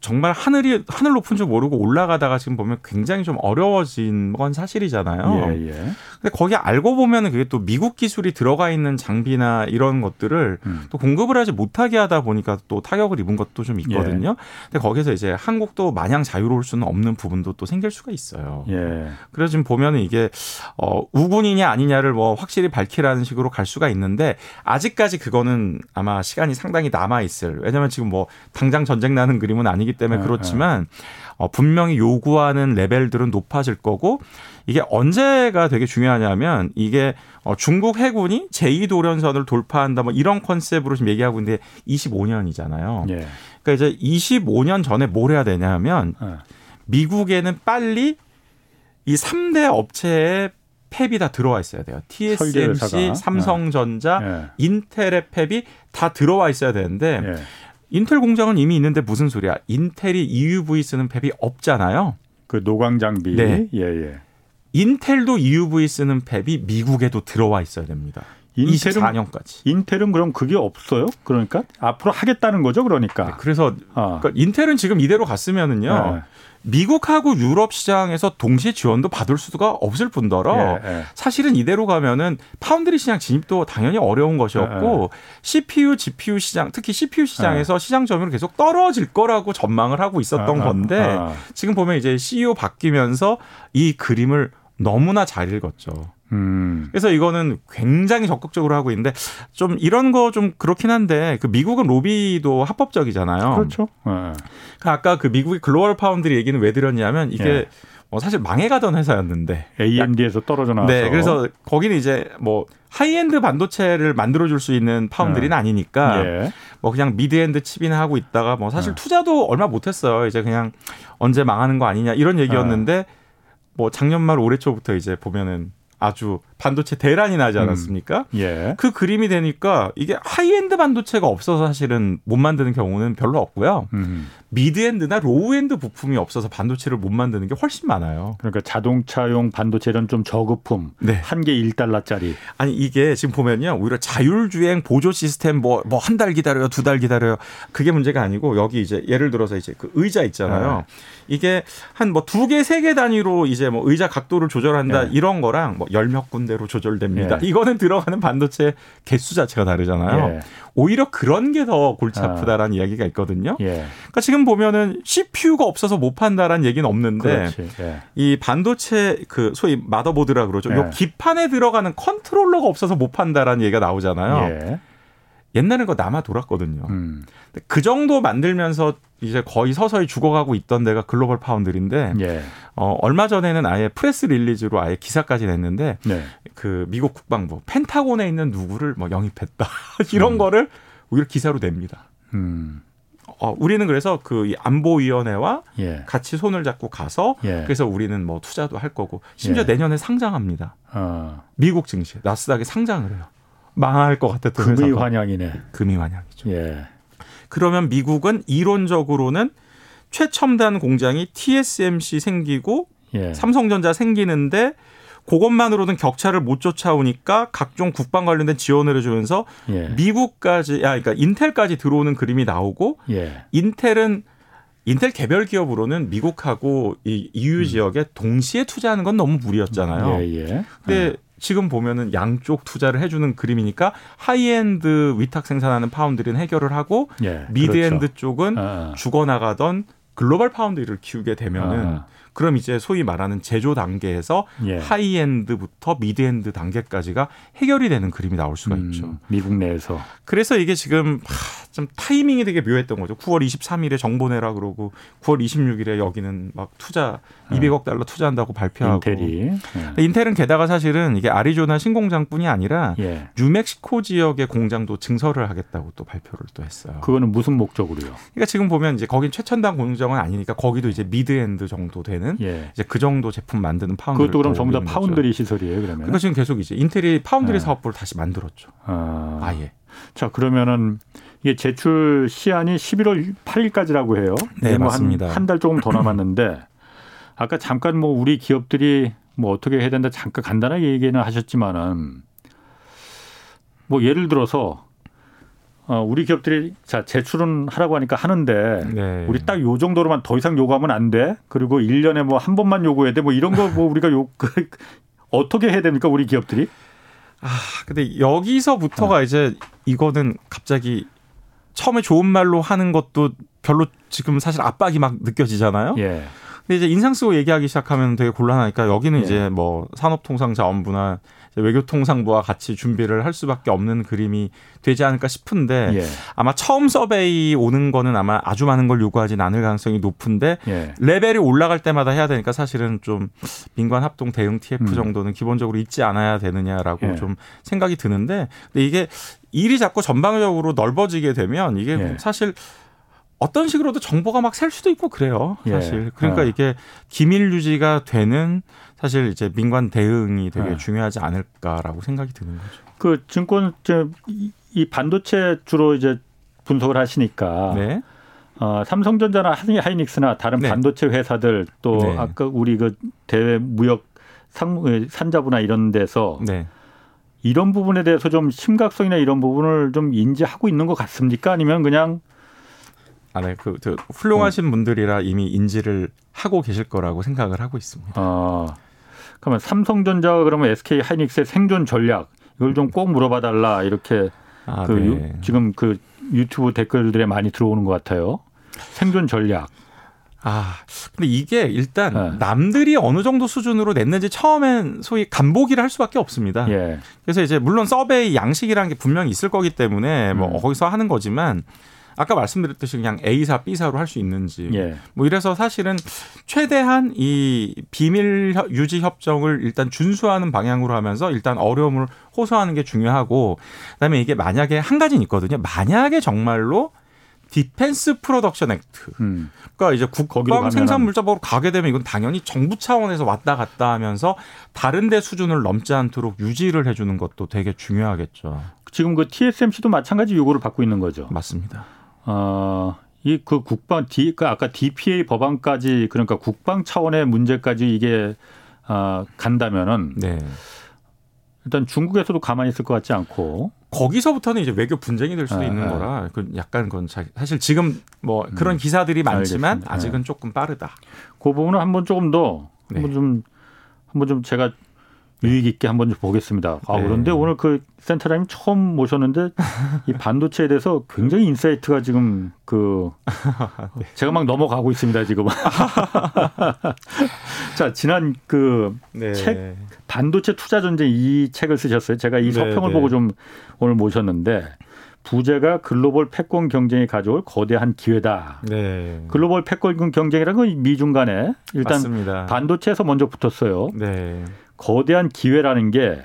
정말 하늘이 하늘 높은 줄 모르고 올라가다가 지금 보면 굉장히 좀 어려워진 건 사실이잖아요. 예, 예. 근데 거기 알고 보면은 그게 또 미국 기술이 들어가 있는 장비나 이런 것들을 음. 또 공급을 하지 못하게 하다 보니까 또 타격을 입은 것도 좀 있거든요. 예. 근데 거기서 이제 한국도 마냥 자유로울 수는 없는 부분도 또 생길 수가 있어요. 예. 그래서 지금 보면은 이게 어 우군이냐 아니냐를 뭐 확실히 밝히라는 식으로 갈 수가 있는데 아직까지 그거는 아마 시간이 상당히 남아 있을. 왜냐면 지금 뭐 당장 전쟁 나는 그림은 아니 아니기 때문에 네, 그렇지만 어, 분명히 요구하는 레벨들은 높아질 거고 이게 언제가 되게 중요하냐면 이게 어, 중국 해군이 제2도련선을 돌파한다 뭐 이런 컨셉으로 지금 얘기하고 있는데 25년이잖아요. 예. 그러니까 이제 25년 전에 뭘 해야 되냐면 예. 미국에는 빨리 이 3대 업체의 팹이 다 들어와 있어야 돼요. TSMC, 삼성전자, 예. 인텔의 팹이 다 들어와 있어야 되는데 예. 인텔 공장은 이미 있는데 무슨 소리야? 인텔이 EUV 쓰는 팹이 없잖아요. 그 노광 장비. 네. 예, 예. 인텔도 EUV 쓰는 팹이 미국에도 들어와 있어야 됩니다. 인텔은, 24년까지. 인텔은 그럼 그게 없어요? 그러니까 앞으로 하겠다는 거죠, 그러니까. 네, 그래서 아. 그러니까 인텔은 지금 이대로 갔으면은요. 네. 미국하고 유럽 시장에서 동시에 지원도 받을 수가 없을 뿐더러 예, 예. 사실은 이대로 가면은 파운드리 시장 진입도 당연히 어려운 것이었고 예, 예. CPU, GPU 시장 특히 CPU 시장에서 예. 시장 점유율 계속 떨어질 거라고 전망을 하고 있었던 아, 아, 건데 아, 아. 지금 보면 이제 CEO 바뀌면서 이 그림을 너무나 잘 읽었죠. 음. 그래서 이거는 굉장히 적극적으로 하고 있는데 좀 이런 거 좀 그렇긴 한데 그 미국은 로비도 합법적이잖아요. 그렇죠. 네. 아까 그 미국의 Global Foundry 얘기는 왜 드렸냐면 이게 네. 뭐 사실 망해가던 회사였는데 AMD에서 떨어져 나와서 네, 그래서 거기는 이제 뭐 하이엔드 반도체를 만들어줄 수 있는 foundry는 네. 아니니까 예. 뭐 그냥 mid-end 칩이나 하고 있다가 뭐 사실 네. 투자도 얼마 못했어요. 이제 그냥 언제 망하는 거 아니냐 이런 얘기였는데 네. 뭐 작년 말 올해 초부터 이제 보면은 아주 반도체 대란이 나지 음. 않았습니까? 음. 예. 그 그림이 되니까 이게 하이엔드 반도체가 없어서 사실은 못 만드는 경우는 별로 없고요. 음. mid-end나 low-end 부품이 없어서 반도체를 못 만드는 게 훨씬 많아요. 그러니까 자동차용 반도체는 좀 저급품. 네. 한 개 1달러짜리. 아니 이게 지금 보면요. 오히려 자율주행 보조 시스템 뭐 뭐 한 달 기다려요. 두 달 기다려요. 그게 문제가 아니고 여기 이제 예를 들어서 이제 그 의자 있잖아요. 네. 이게 한 뭐 두 개, 세 개 단위로 이제 뭐 의자 각도를 조절한다 네. 이런 거랑 뭐 열 몇 군데로 조절됩니다. 예. 이거는 들어가는 반도체 개수 자체가 다르잖아요. 예. 오히려 그런 게 더 골치 아프다라는 아. 이야기가 있거든요. 예. 그러니까 지금 보면은 CPU가 없어서 못 판다라는 얘기는 없는데 예. 이 반도체 그 소위 마더보드라 그러죠. 요 예. 기판에 들어가는 컨트롤러가 없어서 못 판다라는 얘기가 나오잖아요. 예. 옛날엔 그거 남아 돌았거든요. 음. 그 정도 만들면서 이제 거의 서서히 죽어가고 있던 데가 Global Foundry인데 예. 어, 얼마 전에는 아예 press release로 아예 기사까지 냈는데 네. 그 미국 국방부 펜타곤에 있는 누구를 뭐 영입했다 이런 음. 거를 오히려 기사로 냅니다. 음. 어, 우리는 그래서 그 안보위원회와 예. 같이 손을 잡고 가서 예. 그래서 우리는 뭐 투자도 할 거고 심지어 예. 내년에 상장합니다. 어. 미국 증시 나스닥에 상장을 해요. 망할 것 같았던 금이 환영이네. 금이 환영이죠. 예. 그러면 미국은 이론적으로는 최첨단 공장이 TSMC 생기고 예. 삼성전자 생기는데 그것만으로는 격차를 못 쫓아오니까 각종 국방 관련된 지원을 해주면서 예. 미국까지, 야, 그러니까 인텔까지 들어오는 그림이 나오고 예. 인텔은 인텔 개별 기업으로는 미국하고 이 EU 음. 지역에 동시에 투자하는 건 너무 무리였잖아요. 예, 예. 근데 예. 지금 보면은 양쪽 투자를 해주는 그림이니까 하이엔드 위탁 생산하는 foundry는 해결을 하고 예, mid-end 그렇죠. 쪽은 아. 죽어나가던 Global Foundry를 키우게 되면은 아. 그럼 이제 소위 말하는 제조 단계에서 예. high-end부터 mid-end 단계까지가 해결이 되는 그림이 나올 수가 음, 있죠. 미국 내에서. 그래서 이게 지금 좀 타이밍이 되게 묘했던 거죠. 9월 23일에 정보 내라 그러고 9월 26일에 여기는 막 투자 200억 달러 투자한다고 발표하고 인텔이 네. 인텔은 게다가 사실은 이게 아리조나 신공장뿐이 아니라 예. 뉴멕시코 지역의 공장도 증설을 하겠다고 또 발표를 또 했어요. 그거는 무슨 목적으로요? 그러니까 지금 보면 이제 거긴 최첨단 공장은 아니니까 거기도 이제 mid-end 정도 되는 예. 이제 그 정도 제품 만드는 파운드리 그것도 그럼 전부 다 파운드리 시설이에요, 그러면? 그러니까 지금 계속 이제 인텔이 파운드리 예. 사업부를 다시 만들었죠. 아. 아예. 자, 그러면은 이게 제출 시한이 11월 8일까지라고 해요. 네, 뭐 맞습니다. 한달 조금 더 남았는데 아까 잠깐 뭐 우리 기업들이 뭐 어떻게 해야 된다 잠깐 간단하게 얘기는 하셨지만은 뭐 예를 들어서 어, 우리 기업들이 자 제출은 하라고 하니까 하는데 네. 우리 딱 요 정도로만 더 이상 요구하면 안 돼. 그리고 1년에 뭐 한 번만 요구해야 돼. 뭐 이런 거 뭐 우리가 요 그, 어떻게 해야 됩니까? 우리 기업들이? 아, 근데 여기서부터가 어. 이제 이거는 갑자기 처음에 좋은 말로 하는 것도 별로 지금 사실 압박이 막 느껴지잖아요. 예. 근데 이제 인상 쓰고 얘기하기 시작하면 되게 곤란하니까 여기는 예. 이제 뭐 산업통상자원부나 외교통상부와 같이 준비를 할 수밖에 없는 그림이 되지 않을까 싶은데 예. 아마 처음 서베이 오는 거는 아마 아주 많은 걸 요구하진 않을 가능성이 높은데 예. 레벨이 올라갈 때마다 해야 되니까 사실은 좀 민관 합동 대응 TF 음. 정도는 기본적으로 있지 않아야 되느냐라고 예. 좀 생각이 드는데 근데 이게 일이 자꾸 전방적으로 넓어지게 되면 이게 예. 사실 어떤 식으로도 정보가 막 셀 수도 있고 그래요. 예. 사실. 그러니까 어. 이게 기밀 유지가 되는 사실 이제 민관 대응이 되게 어. 중요하지 않을까라고 생각이 드는 거죠. 그 증권 이 반도체 주로 이제 분석을 하시니까 네. 어, 삼성전자나 하이닉스나 다른 네. 반도체 회사들 또 네. 아까 우리 그 대외 무역 상, 산자부나 이런 데서 네. 이런 부분에 대해서 좀 심각성이나 이런 부분을 좀 인지하고 있는 것 같습니까? 아니면 그냥 아, 네. 그, 저, 훌륭하신 어. 분들이라 이미 인지를 하고 계실 거라고 생각을 하고 있습니다. 아, 그러면 삼성전자가 그러면 SK 하이닉스의 생존 전략 이걸 좀 꼭 물어봐 달라 이렇게 아, 그 네. 유, 지금 그 유튜브 댓글들에 많이 들어오는 것 같아요. 생존 전략. 아, 근데 이게 일단 네. 남들이 어느 정도 수준으로 냈는지 처음엔 소위 간보기를 할 수밖에 없습니다. 예. 그래서 이제 물론 서베이 양식이라는 게 분명히 있을 거기 때문에 뭐 음. 거기서 하는 거지만 아까 말씀드렸듯이 그냥 A사, B사로 할 수 있는지 예. 뭐 이래서 사실은 최대한 이 비밀 유지 협정을 일단 준수하는 방향으로 하면서 일단 어려움을 호소하는 게 중요하고 그다음에 이게 만약에 한 가지는 있거든요. 만약에 정말로 Defense Production Act. 음. 그러니까 이제 국방 생산 물자법으로 가게 되면 이건 당연히 정부 차원에서 왔다 갔다 하면서 다른 데 수준을 넘지 않도록 유지를 해 주는 것도 되게 중요하겠죠. 지금 그 TSMC도 마찬가지 요구를 받고 있는 거죠. 맞습니다. 어, 이 그 국방 D 그 아까 DPA 법안까지 그러니까 국방 차원의 문제까지 이게 어, 간다면은 네. 일단 중국에서도 가만히 있을 것 같지 않고 거기서부터는 이제 외교 분쟁이 될 수도 아, 있는 아. 거라 그 약간 그건 사실 지금 뭐 그런 음. 기사들이 많지만 알겠습니다. 아직은 네. 조금 빠르다. 그 부분은 한번 조금 더 한번 네. 좀 한번 좀 제가 유의 있게 한번 좀 보겠습니다. 아, 네. 그런데 오늘 그 센터장님 처음 모셨는데 이 반도체에 대해서 굉장히 insight가 지금 그 네. 제가 막 넘어가고 있습니다, 지금. 자, 지난 그책 네. 반도체 투자 전쟁 이 책을 쓰셨어요. 제가 이 네, 서평을 네. 보고 좀 오늘 모셨는데 부제가 글로벌 패권 경쟁이 가져올 거대한 기회다. 네. 글로벌 패권 경쟁이라는 건 미중 간에 일단 맞습니다. 반도체에서 먼저 붙었어요. 네. 거대한 기회라는 게뭘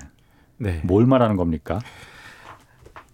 네. 말하는 겁니까?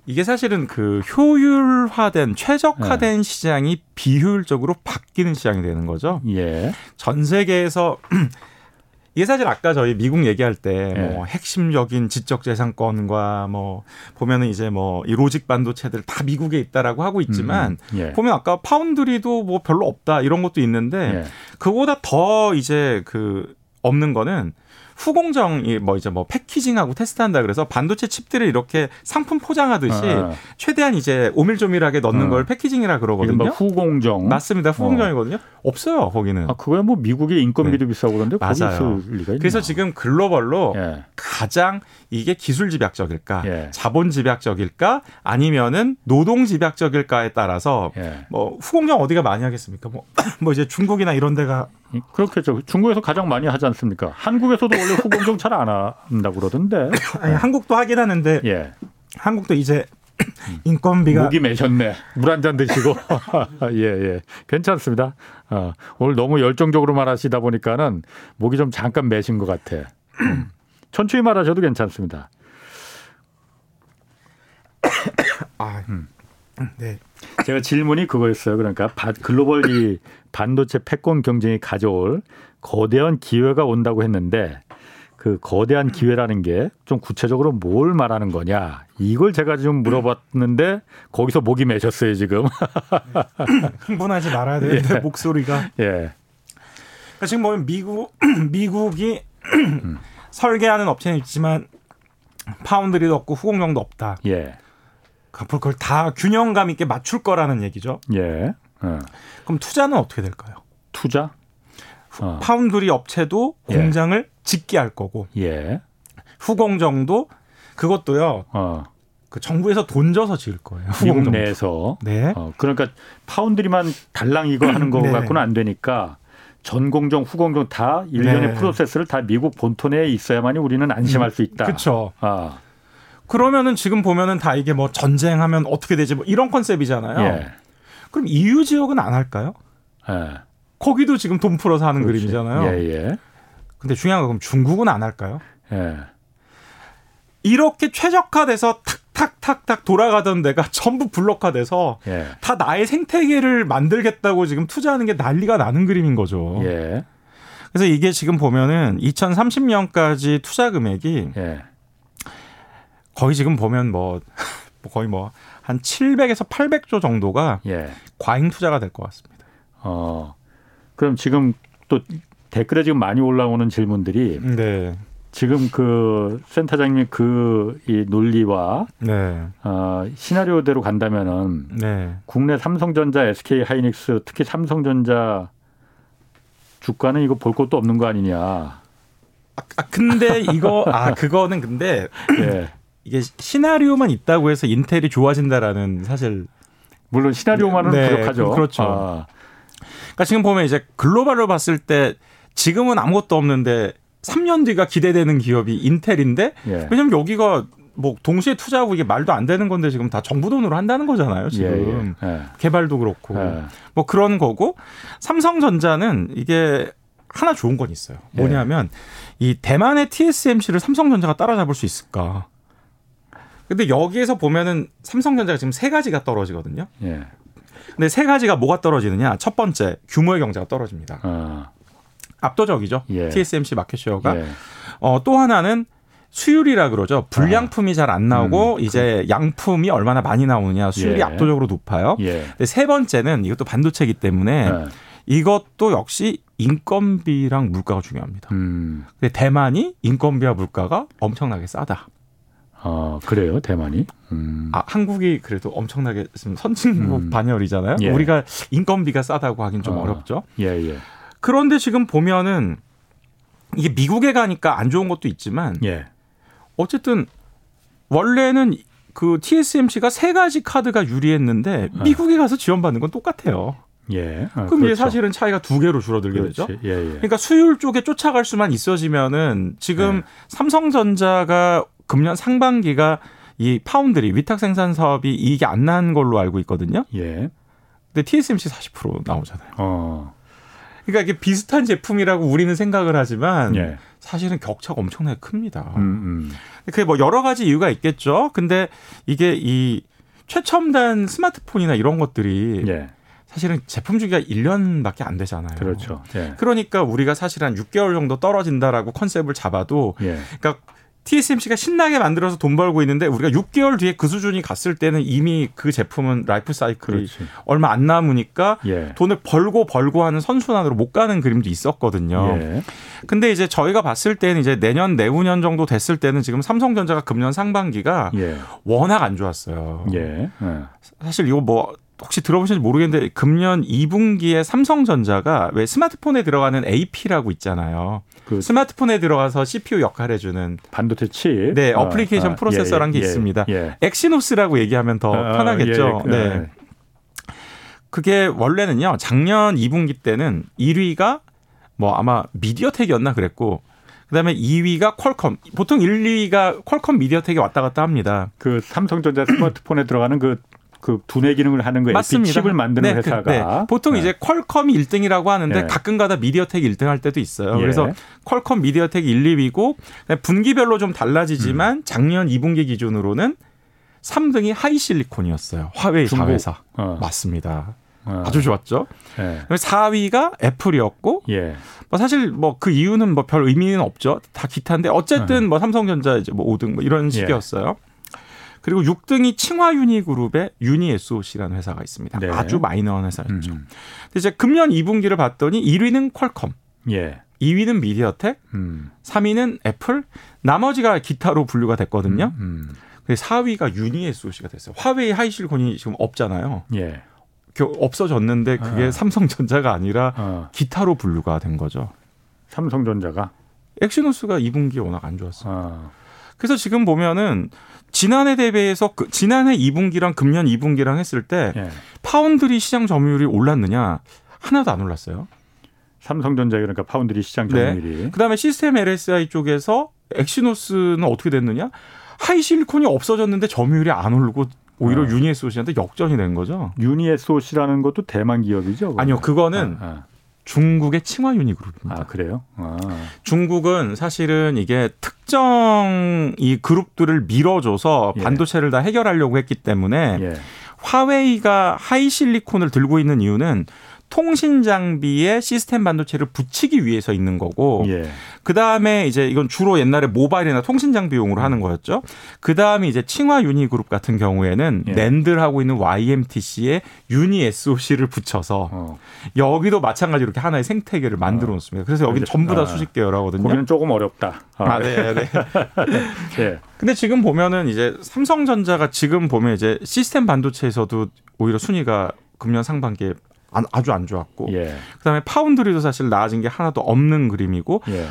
이게 사실은 그 효율화된 최적화된 네. 시장이 비효율적으로 바뀌는 시장이 되는 거죠. 예. 전 세계에서 이게 사실 아까 저희 미국 얘기할 때뭐 예. 핵심적인 지적 재산권과 뭐 보면은 이제 뭐 이 로직 반도체들 다 미국에 있다라고 하고 있지만 음, 예. 보면 아까 파운드리도 뭐 별로 없다 이런 것도 있는데 예. 그보다 더 이제 그 없는 거는 후공정이 뭐 이제 뭐 패키징하고 테스트한다 그래서 반도체 칩들을 이렇게 상품 포장하듯이 아. 최대한 이제 오밀조밀하게 넣는 아. 걸 패키징이라 그러거든요. 후공정 맞습니다. 후공정이거든요. 어. 없어요 거기는. 아 그거야 뭐 미국의 인건비도 네. 비싸고 그런데 맞아요. 그래서 지금 글로벌로 예. 가장 이게 기술 집약적일까, 예. 자본 집약적일까, 아니면은 노동 집약적일까에 따라서 예. 뭐 후공정 어디가 많이 하겠습니까? 뭐, 뭐 이제 중국이나 이런 데가 그렇겠죠. 중국에서 가장 많이 하지 않습니까? 한국에서도 원래 후공정 잘 안 한다고 그러던데. 아니, 한국도 하긴 하는데. 예. 한국도 이제 인건비가 목이 매셨네. 물 한 잔 드시고 예 예. 괜찮습니다. 어, 오늘 너무 열정적으로 말하시다 보니까는 목이 좀 잠깐 매신 것 같아. 천천히 말하셔도 괜찮습니다. 아, 음. 네. 제가 질문이 그거였어요. 그러니까 글로벌 이 반도체 패권 경쟁이 가져올 거대한 기회가 온다고 했는데 그 거대한 기회라는 게 좀 구체적으로 뭘 말하는 거냐 이걸 제가 좀 물어봤는데 거기서 목이 매셨어요 지금 흥분하지 말아야 되는데 예. 목소리가 예. 그러니까 지금 보면 미국 미국이 음. 설계하는 업체는 있지만 파운드리도 없고 후공정도 없다. 예. 앞으로 그걸 다 균형감 있게 맞출 거라는 얘기죠. 예. 예. 그럼 투자는 어떻게 될까요? 투자? 어. 파운드리 업체도 예. 공장을 짓게 할 거고. 예. 후공정도 그것도요. 어. 그 정부에서 돈 줘서 지을 거예요. 미국 내에서. 네. 어, 그러니까 파운드리만 달랑 이거 하는 거 네. 갖고는 안 되니까 전공정, 후공정 다 일련의 네. 프로세스를 다 미국 본토 내에 있어야만이 우리는 안심할 수 있다. 그렇죠. 아. 그러면은 지금 보면은 다 이게 뭐 전쟁하면 어떻게 되지 뭐 이런 컨셉이잖아요. 예. 그럼 EU 지역은 안 할까요? 예. 거기도 지금 돈 풀어서 하는 그렇지. 그림이잖아요. 예, 예. 근데 중요한 건 그럼 중국은 안 할까요? 예. 이렇게 최적화돼서 탁탁탁탁 돌아가던 데가 전부 블록화돼서 예. 다 나의 생태계를 만들겠다고 지금 투자하는 게 난리가 나는 그림인 거죠. 예. 그래서 이게 지금 보면은 2030년까지 투자 금액이 예. 거의 지금 보면 뭐 거의 뭐 한 700에서 800조 정도가 예. 과잉 투자가 될 것 같습니다. 어. 그럼 지금 또 댓글에 지금 많이 올라오는 질문들이 네. 지금 그 센터장님 그 이 논리와 네. 어, 시나리오대로 간다면은 네. 국내 삼성전자, SK 하이닉스 특히 삼성전자 주가는 이거 볼 것도 없는 거 아니냐. 아, 아 근데 이거 아 그거는 근데 예. 이게 시나리오만 있다고 해서 인텔이 좋아진다라는 사실 물론 시나리오만은 네, 부족하죠. 그렇죠. 아. 그러니까 지금 보면 이제 글로벌로 봤을 때 지금은 아무것도 없는데 3년 뒤가 기대되는 기업이 인텔인데 예. 왜냐면 여기가 뭐 동시에 투자하고 이게 말도 안 되는 건데 지금 다 정부 돈으로 한다는 거잖아요. 지금 예, 예. 예. 개발도 그렇고 예. 뭐 그런 거고 삼성전자는 이게 하나 좋은 건 있어요. 예. 뭐냐면 이 대만의 TSMC를 삼성전자가 따라잡을 수 있을까? 근데 여기에서 보면은 삼성전자가 지금 세 가지가 떨어지거든요. 예. 근데 세 가지가 뭐가 떨어지느냐? 첫 번째 규모의 경제가 떨어집니다. 아. 압도적이죠. 예. TSMC 마켓쉐어가. 예. 어, 또 하나는 수율이라 그러죠. 불량품이 잘 안 나오고 음, 이제 그... 양품이 얼마나 많이 나오느냐 수율이 예. 압도적으로 높아요. 예. 근데 세 번째는 이것도 반도체이기 때문에 예. 이것도 역시 인건비랑 물가가 중요합니다. 음. 근데 대만이 인건비와 물가가 엄청나게 싸다. 아 그래요 대만이? 음. 아 한국이 그래도 엄청나게 선진국 음. 반열이잖아요. 예. 우리가 인건비가 싸다고 하긴 좀 어. 어렵죠. 예 예. 그런데 지금 보면은 이게 미국에 가니까 안 좋은 것도 있지만 예. 어쨌든 원래는 그 TSMC가 세 가지 카드가 유리했는데 아. 미국에 가서 지원받는 건 똑같아요. 예. 아, 그럼 그렇죠. 이게 사실은 차이가 두 개로 줄어들게 그렇지. 되죠. 예, 예. 그러니까 수율 쪽에 쫓아갈 수만 있어지면은 지금 예. 삼성전자가 금년 상반기가 이 파운드리 위탁 생산 사업이 이익이 안 난 걸로 알고 있거든요. 예. 근데 TSMC 40% 나오잖아요. 어. 그러니까 이게 비슷한 제품이라고 우리는 생각을 하지만 예. 사실은 격차가 엄청나게 큽니다. 음, 음. 그게 뭐 여러 가지 이유가 있겠죠. 근데 이게 이 최첨단 스마트폰이나 이런 것들이 예. 사실은 제품 주기가 1년밖에 안 되잖아요. 그렇죠. 예. 그러니까 우리가 사실 한 6개월 정도 떨어진다라고 컨셉을 잡아도 예. 그러니까 TSMC가 신나게 만들어서 돈 벌고 있는데 우리가 6개월 뒤에 그 수준이 갔을 때는 이미 그 제품은 라이프 사이클이 그렇지. 얼마 안 남으니까 예. 돈을 벌고 벌고 하는 선순환으로 못 가는 그림도 있었거든요. 예. 근데 이제 저희가 봤을 때는 이제 내년 내후년 정도 됐을 때는 지금 삼성전자가 금년 상반기가 예. 워낙 안 좋았어요. 예. 예. 사실 이거 뭐 혹시 들어보셨는지 모르겠는데 금년 2분기에 삼성전자가 왜 스마트폰에 들어가는 AP라고 있잖아요. 그 스마트폰에 들어가서 CPU 역할을 해주는 반도체 칩. 네, 아, 어플리케이션 아, processor라는 예, 게 예, 있습니다. 예. 엑시노스라고 얘기하면 더 아, 편하겠죠. 예, 네. 그게 원래는요. 작년 2분기 때는 1위가 뭐 아마 미디어텍이었나 그랬고 그다음에 2위가 퀄컴. 보통 1, 2위가 퀄컴 미디어텍이 왔다 갔다 합니다. 그 삼성전자 스마트폰에 들어가는 그 그 두뇌 기능을 하는 거 맞습니다. 칩을 만드는 네, 그, 회사가 네. 보통 네. 이제 퀄컴이 1등이라고 하는데 네. 가끔가다 미디어텍이 1등 할 때도 있어요. 예. 그래서 퀄컴 미디어텍이 1, 2위고 분기별로 좀 달라지지만 음. 작년 2분기 기준으로는 3등이 하이실리콘이었어요. 화웨이 중국. 자회사. 어. 맞습니다. 어. 아주 좋았죠. 예. 4위가 애플이었고 예. 뭐 사실 뭐 그 이유는 뭐 별 의미는 없죠. 다 기타인데 어쨌든 어. 뭐 삼성전자 이제 뭐 5등 뭐 이런 예. 식이었어요. 그리고 6등이 칭화 유니 그룹의 유니 SOC라는 회사가 있습니다. 네. 아주 마이너한 회사였죠. 음. 근데 이제 금년 2분기를 봤더니 1위는 퀄컴. 예. 2위는 미디어텍, 음. 3위는 애플, 나머지가 기타로 분류가 됐거든요. 음. 음. 4위가 유니 SOC가 됐어요. 화웨이 하이실리콘이 지금 없잖아요. 예. 없어졌는데 그게 아. 삼성전자가 아니라 아. 기타로 분류가 된 거죠. 삼성전자가 엑시노스가 2분기에 워낙 안 좋았어요. 아. 그래서 지금 보면은 지난해 대비해서 그 지난해 2분기랑 금년 2분기랑 했을 때 예. 파운드리 시장 점유율이 올랐느냐 하나도 안 올랐어요. 삼성전자 그러니까 파운드리 시장 네. 점유율이. 네. 그다음에 시스템 LSI 쪽에서 엑시노스는 어떻게 됐느냐? 하이실리콘이 없어졌는데 점유율이 안 오르고 오히려 어. 유니에스오시한테 역전이 된 거죠. 유니에스오시라는 것도 대만 기업이죠? 그러면? 아니요, 그거는 아, 아. 중국의 칭화 유니그룹입니다. 아, 그래요? 아. 중국은 사실은 이게 특정 이 그룹들을 밀어줘서 예. 반도체를 다 해결하려고 했기 때문에 예. 화웨이가 하이실리콘을 들고 있는 이유는 통신 장비에 시스템 반도체를 붙이기 위해서 있는 거고 예. 그다음에 이제 이건 주로 옛날에 모바일이나 통신 장비용으로 하는 거였죠. 그다음에 이제 칭화 유니 그룹 같은 경우에는 예. 낸드를 하고 있는 YMTC에 유니 SOC를 붙여서 어. 여기도 마찬가지로 이렇게 하나의 생태계를 만들어 놓습니다. 그래서 여기는 전부 다 아. 수직 계열하거든요. 거기는 조금 어렵다. 아, 아 네, 네. 네. 근데 지금 보면은 이제 삼성전자가 지금 보면 이제 시스템 반도체에서도 오히려 순위가 금년 상반기에 아주 안 좋았고 예. 그다음에 파운드리도 사실 나아진 게 하나도 없는 그림이고 예.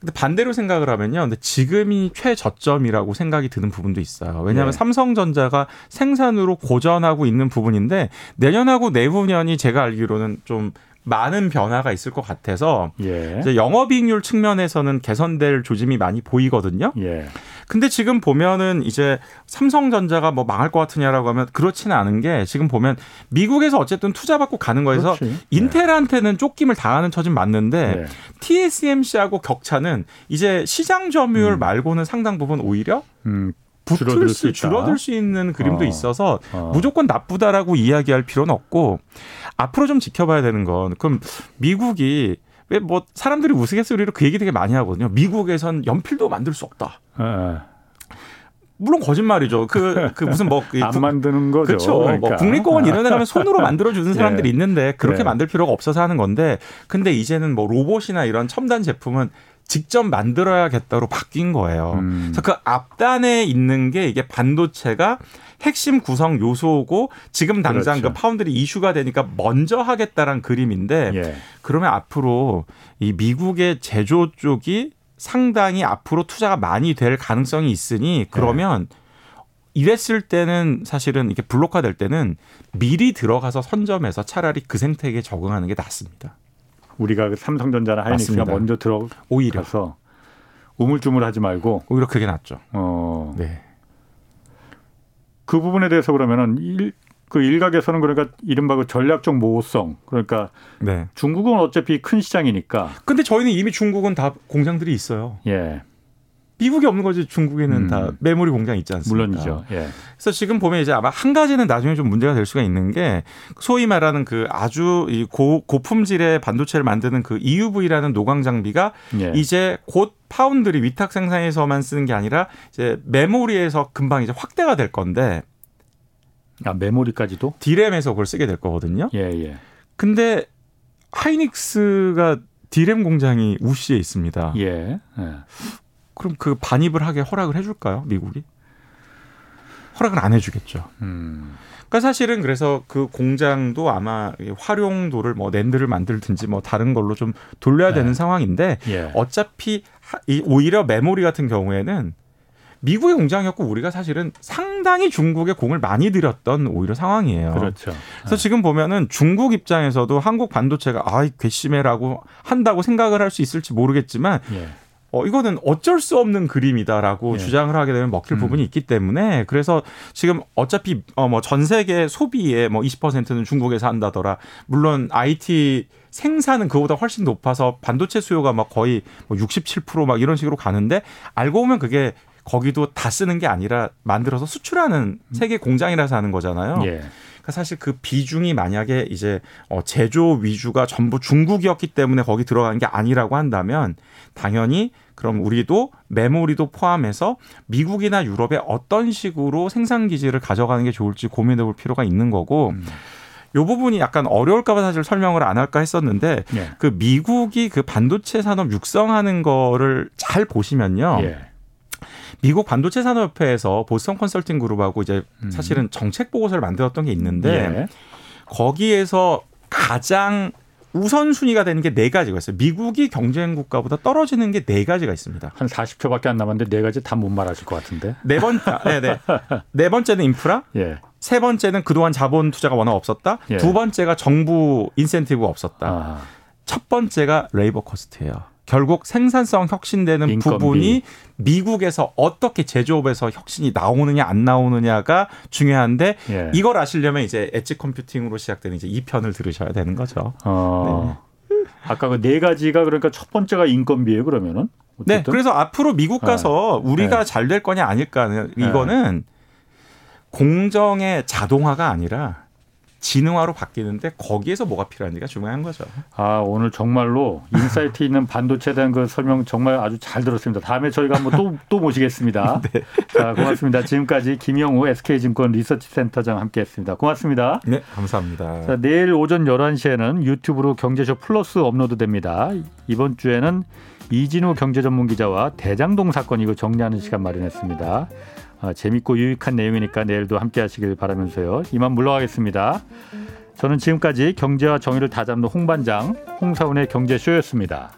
근데 반대로 생각을 하면요. 근데 지금이 최저점이라고 생각이 드는 부분도 있어요. 왜냐하면 네. 삼성전자가 생산으로 고전하고 있는 부분인데 내년하고 내후년이 제가 알기로는 좀 많은 변화가 있을 것 같아서 예. 이제 영업이익률 측면에서는 개선될 조짐이 많이 보이거든요. 예. 근데 지금 보면은 이제 삼성전자가 뭐 망할 것 같으냐라고 하면 그렇지는 않은 게 지금 보면 미국에서 어쨌든 투자 받고 가는 거에서 그렇지. 네. 인텔한테는 쫓김을 당하는 처진 맞는데 네. TSMC하고 격차는 이제 시장 점유율 음. 말고는 상당 부분 오히려 음. 붙을 수, 줄어들 수 있는 그림도 어. 있어서 어. 무조건 나쁘다라고 이야기할 필요는 없고 앞으로 좀 지켜봐야 되는 건 그럼 미국이 왜 뭐 사람들이 우스갯소리로 그 얘기 되게 많이 하거든요. 미국에선 연필도 만들 수 없다. 네. 물론 거짓말이죠. 그, 그 무슨 뭐. 그안 만드는 거죠. 그렇죠. 뭐 그러니까. 뭐 국립공원 이런 데 가면 손으로 만들어주는 사람들이 예. 있는데 그렇게 예. 만들 필요가 없어서 하는 건데 근데 이제는 뭐 로봇이나 이런 첨단 제품은 직접 만들어야겠다로 바뀐 거예요. 음. 그래서 그 앞단에 있는 게 이게 반도체가 핵심 구성 요소고 지금 당장 그렇죠. 그 파운드리 이슈가 되니까 먼저 하겠다란 그림인데 예. 그러면 앞으로 이 미국의 제조 쪽이 상당히 앞으로 투자가 많이 될 가능성이 있으니 그러면 예. 이랬을 때는 사실은 이렇게 블록화 될 때는 미리 들어가서 선점해서 차라리 그 생태계에 적응하는 게 낫습니다. 우리가 그 삼성전자나 하이닉스가 먼저 들어가서 오히려 우물쭈물하지 말고 오히려 그게 낫죠. 어. 네. 그 부분에 대해서 그러면은 일, 그 일각에서는 그러니까 이른바 그 전략적 모호성 그러니까 네. 중국은 어차피 큰 시장이니까. 근데 저희는 이미 중국은 다 공장들이 있어요. 예. 미국이 없는 거지 중국에는 음. 다 메모리 공장 있지 않습니까? 물론이죠. 예. 그래서 지금 보면 이제 아마 한 가지는 나중에 좀 문제가 될 수가 있는 게 소위 말하는 그 아주 이 고, 고품질의 반도체를 만드는 그 EUV라는 노광 장비가 예. 이제 곧 파운드리 위탁 생산에서만 쓰는 게 아니라 이제 메모리에서 금방 이제 확대가 될 건데 아 메모리까지도 디램에서 그걸 쓰게 될 거거든요. 예 예. 근데 하이닉스가 디램 공장이 우시에 있습니다. 예. 예. 그럼 그 반입을 하게 허락을 해줄까요, 미국이? 허락을 안 해주겠죠. 음. 그러니까 사실은 그래서 그 공장도 아마 활용도를 뭐 랜드를 만들든지 뭐 다른 걸로 좀 돌려야 되는 네. 상황인데 예. 어차피 오히려 메모리 같은 경우에는 미국의 공장이었고 우리가 사실은 상당히 중국에 공을 많이 들였던 오히려 상황이에요. 그렇죠. 그래서 네. 지금 보면은 중국 입장에서도 한국 반도체가 아 괘씸해라고 한다고 생각을 할 수 있을지 모르겠지만 예. 어, 이거는 어쩔 수 없는 그림이다라고 예. 주장을 하게 되면 먹힐 음. 부분이 있기 때문에 그래서 지금 어차피 어, 뭐 전 세계 소비의 뭐 20%는 중국에서 한다더라. 물론 IT 생산은 그보다 훨씬 높아서 반도체 수요가 막 거의 뭐 67%막 이런 식으로 가는데 알고 보면 그게 거기도 다 쓰는 게 아니라 만들어서 수출하는 세계 공장이라서 하는 거잖아요. 예. 그러니까 사실 그 비중이 만약에 이제 어 제조 위주가 전부 중국이었기 때문에 거기 들어가는 게 아니라고 한다면 당연히 그럼 우리도 메모리도 포함해서 미국이나 유럽에 어떤 식으로 생산 기지를 가져가는 게 좋을지 고민해 볼 필요가 있는 거고 음. 요 부분이 약간 어려울까봐 사실 설명을 안 할까 했었는데 예. 그 미국이 그 반도체 산업 육성하는 거를 잘 보시면요. 예. 미국 반도체 산업협회에서 보스턴 컨설팅 그룹하고 이제 음. 사실은 정책 보고서를 만들었던 게 있는데 예. 거기에서 가장 우선순위가 되는 게 네 가지가 있어요. 미국이 경쟁 국가보다 떨어지는 게 네 가지가 있습니다. 한 40초밖에 안 남았는데 네 가지 다 못 말하실 것 같은데. 네 번, 아, 네네. 네 번째는 인프라. 예. 세 번째는 그동안 자본 투자가 워낙 없었다. 예. 두 번째가 정부 인센티브가 없었다. 아. 첫 번째가 labor cost예요. 결국 생산성 혁신되는 인건비. 부분이 미국에서 어떻게 제조업에서 혁신이 나오느냐 안 나오느냐가 중요한데 예. 이걸 아시려면 이제 edge computing으로 시작되는 이제 이 편을 들으셔야 되는 거죠. 어. 네. 아까 그 네 가지가 그러니까 첫 번째가 인건비예요 그러면은. 어쨌든? 네. 그래서 앞으로 미국 가서 네. 우리가 네. 잘될 거냐 아닐까 이거는 공정의 자동화가 아니라 지능화로 바뀌는데 거기에서 뭐가 필요한지가 중요한 거죠. 아 오늘 정말로 insight 있는 반도체에 대한 그 설명 정말 아주 잘 들었습니다. 다음에 저희가 한번 또 또 모시겠습니다. 네. 자 고맙습니다. 지금까지 김영우 SK증권 리서치센터장 함께했습니다. 고맙습니다. 네 감사합니다. 자, 내일 오전 11시에는 유튜브로 경제쇼 플러스 업로드됩니다. 이번 주에는 이진우 경제전문기자와 대장동 사건 이거 정리하는 시간 마련했습니다. 아, 재밌고 유익한 내용이니까 내일도 함께 하시길 바라면서요. 이만 물러가겠습니다. 저는 지금까지 경제와 정의를 다잡는 홍반장 홍사운의 경제쇼였습니다.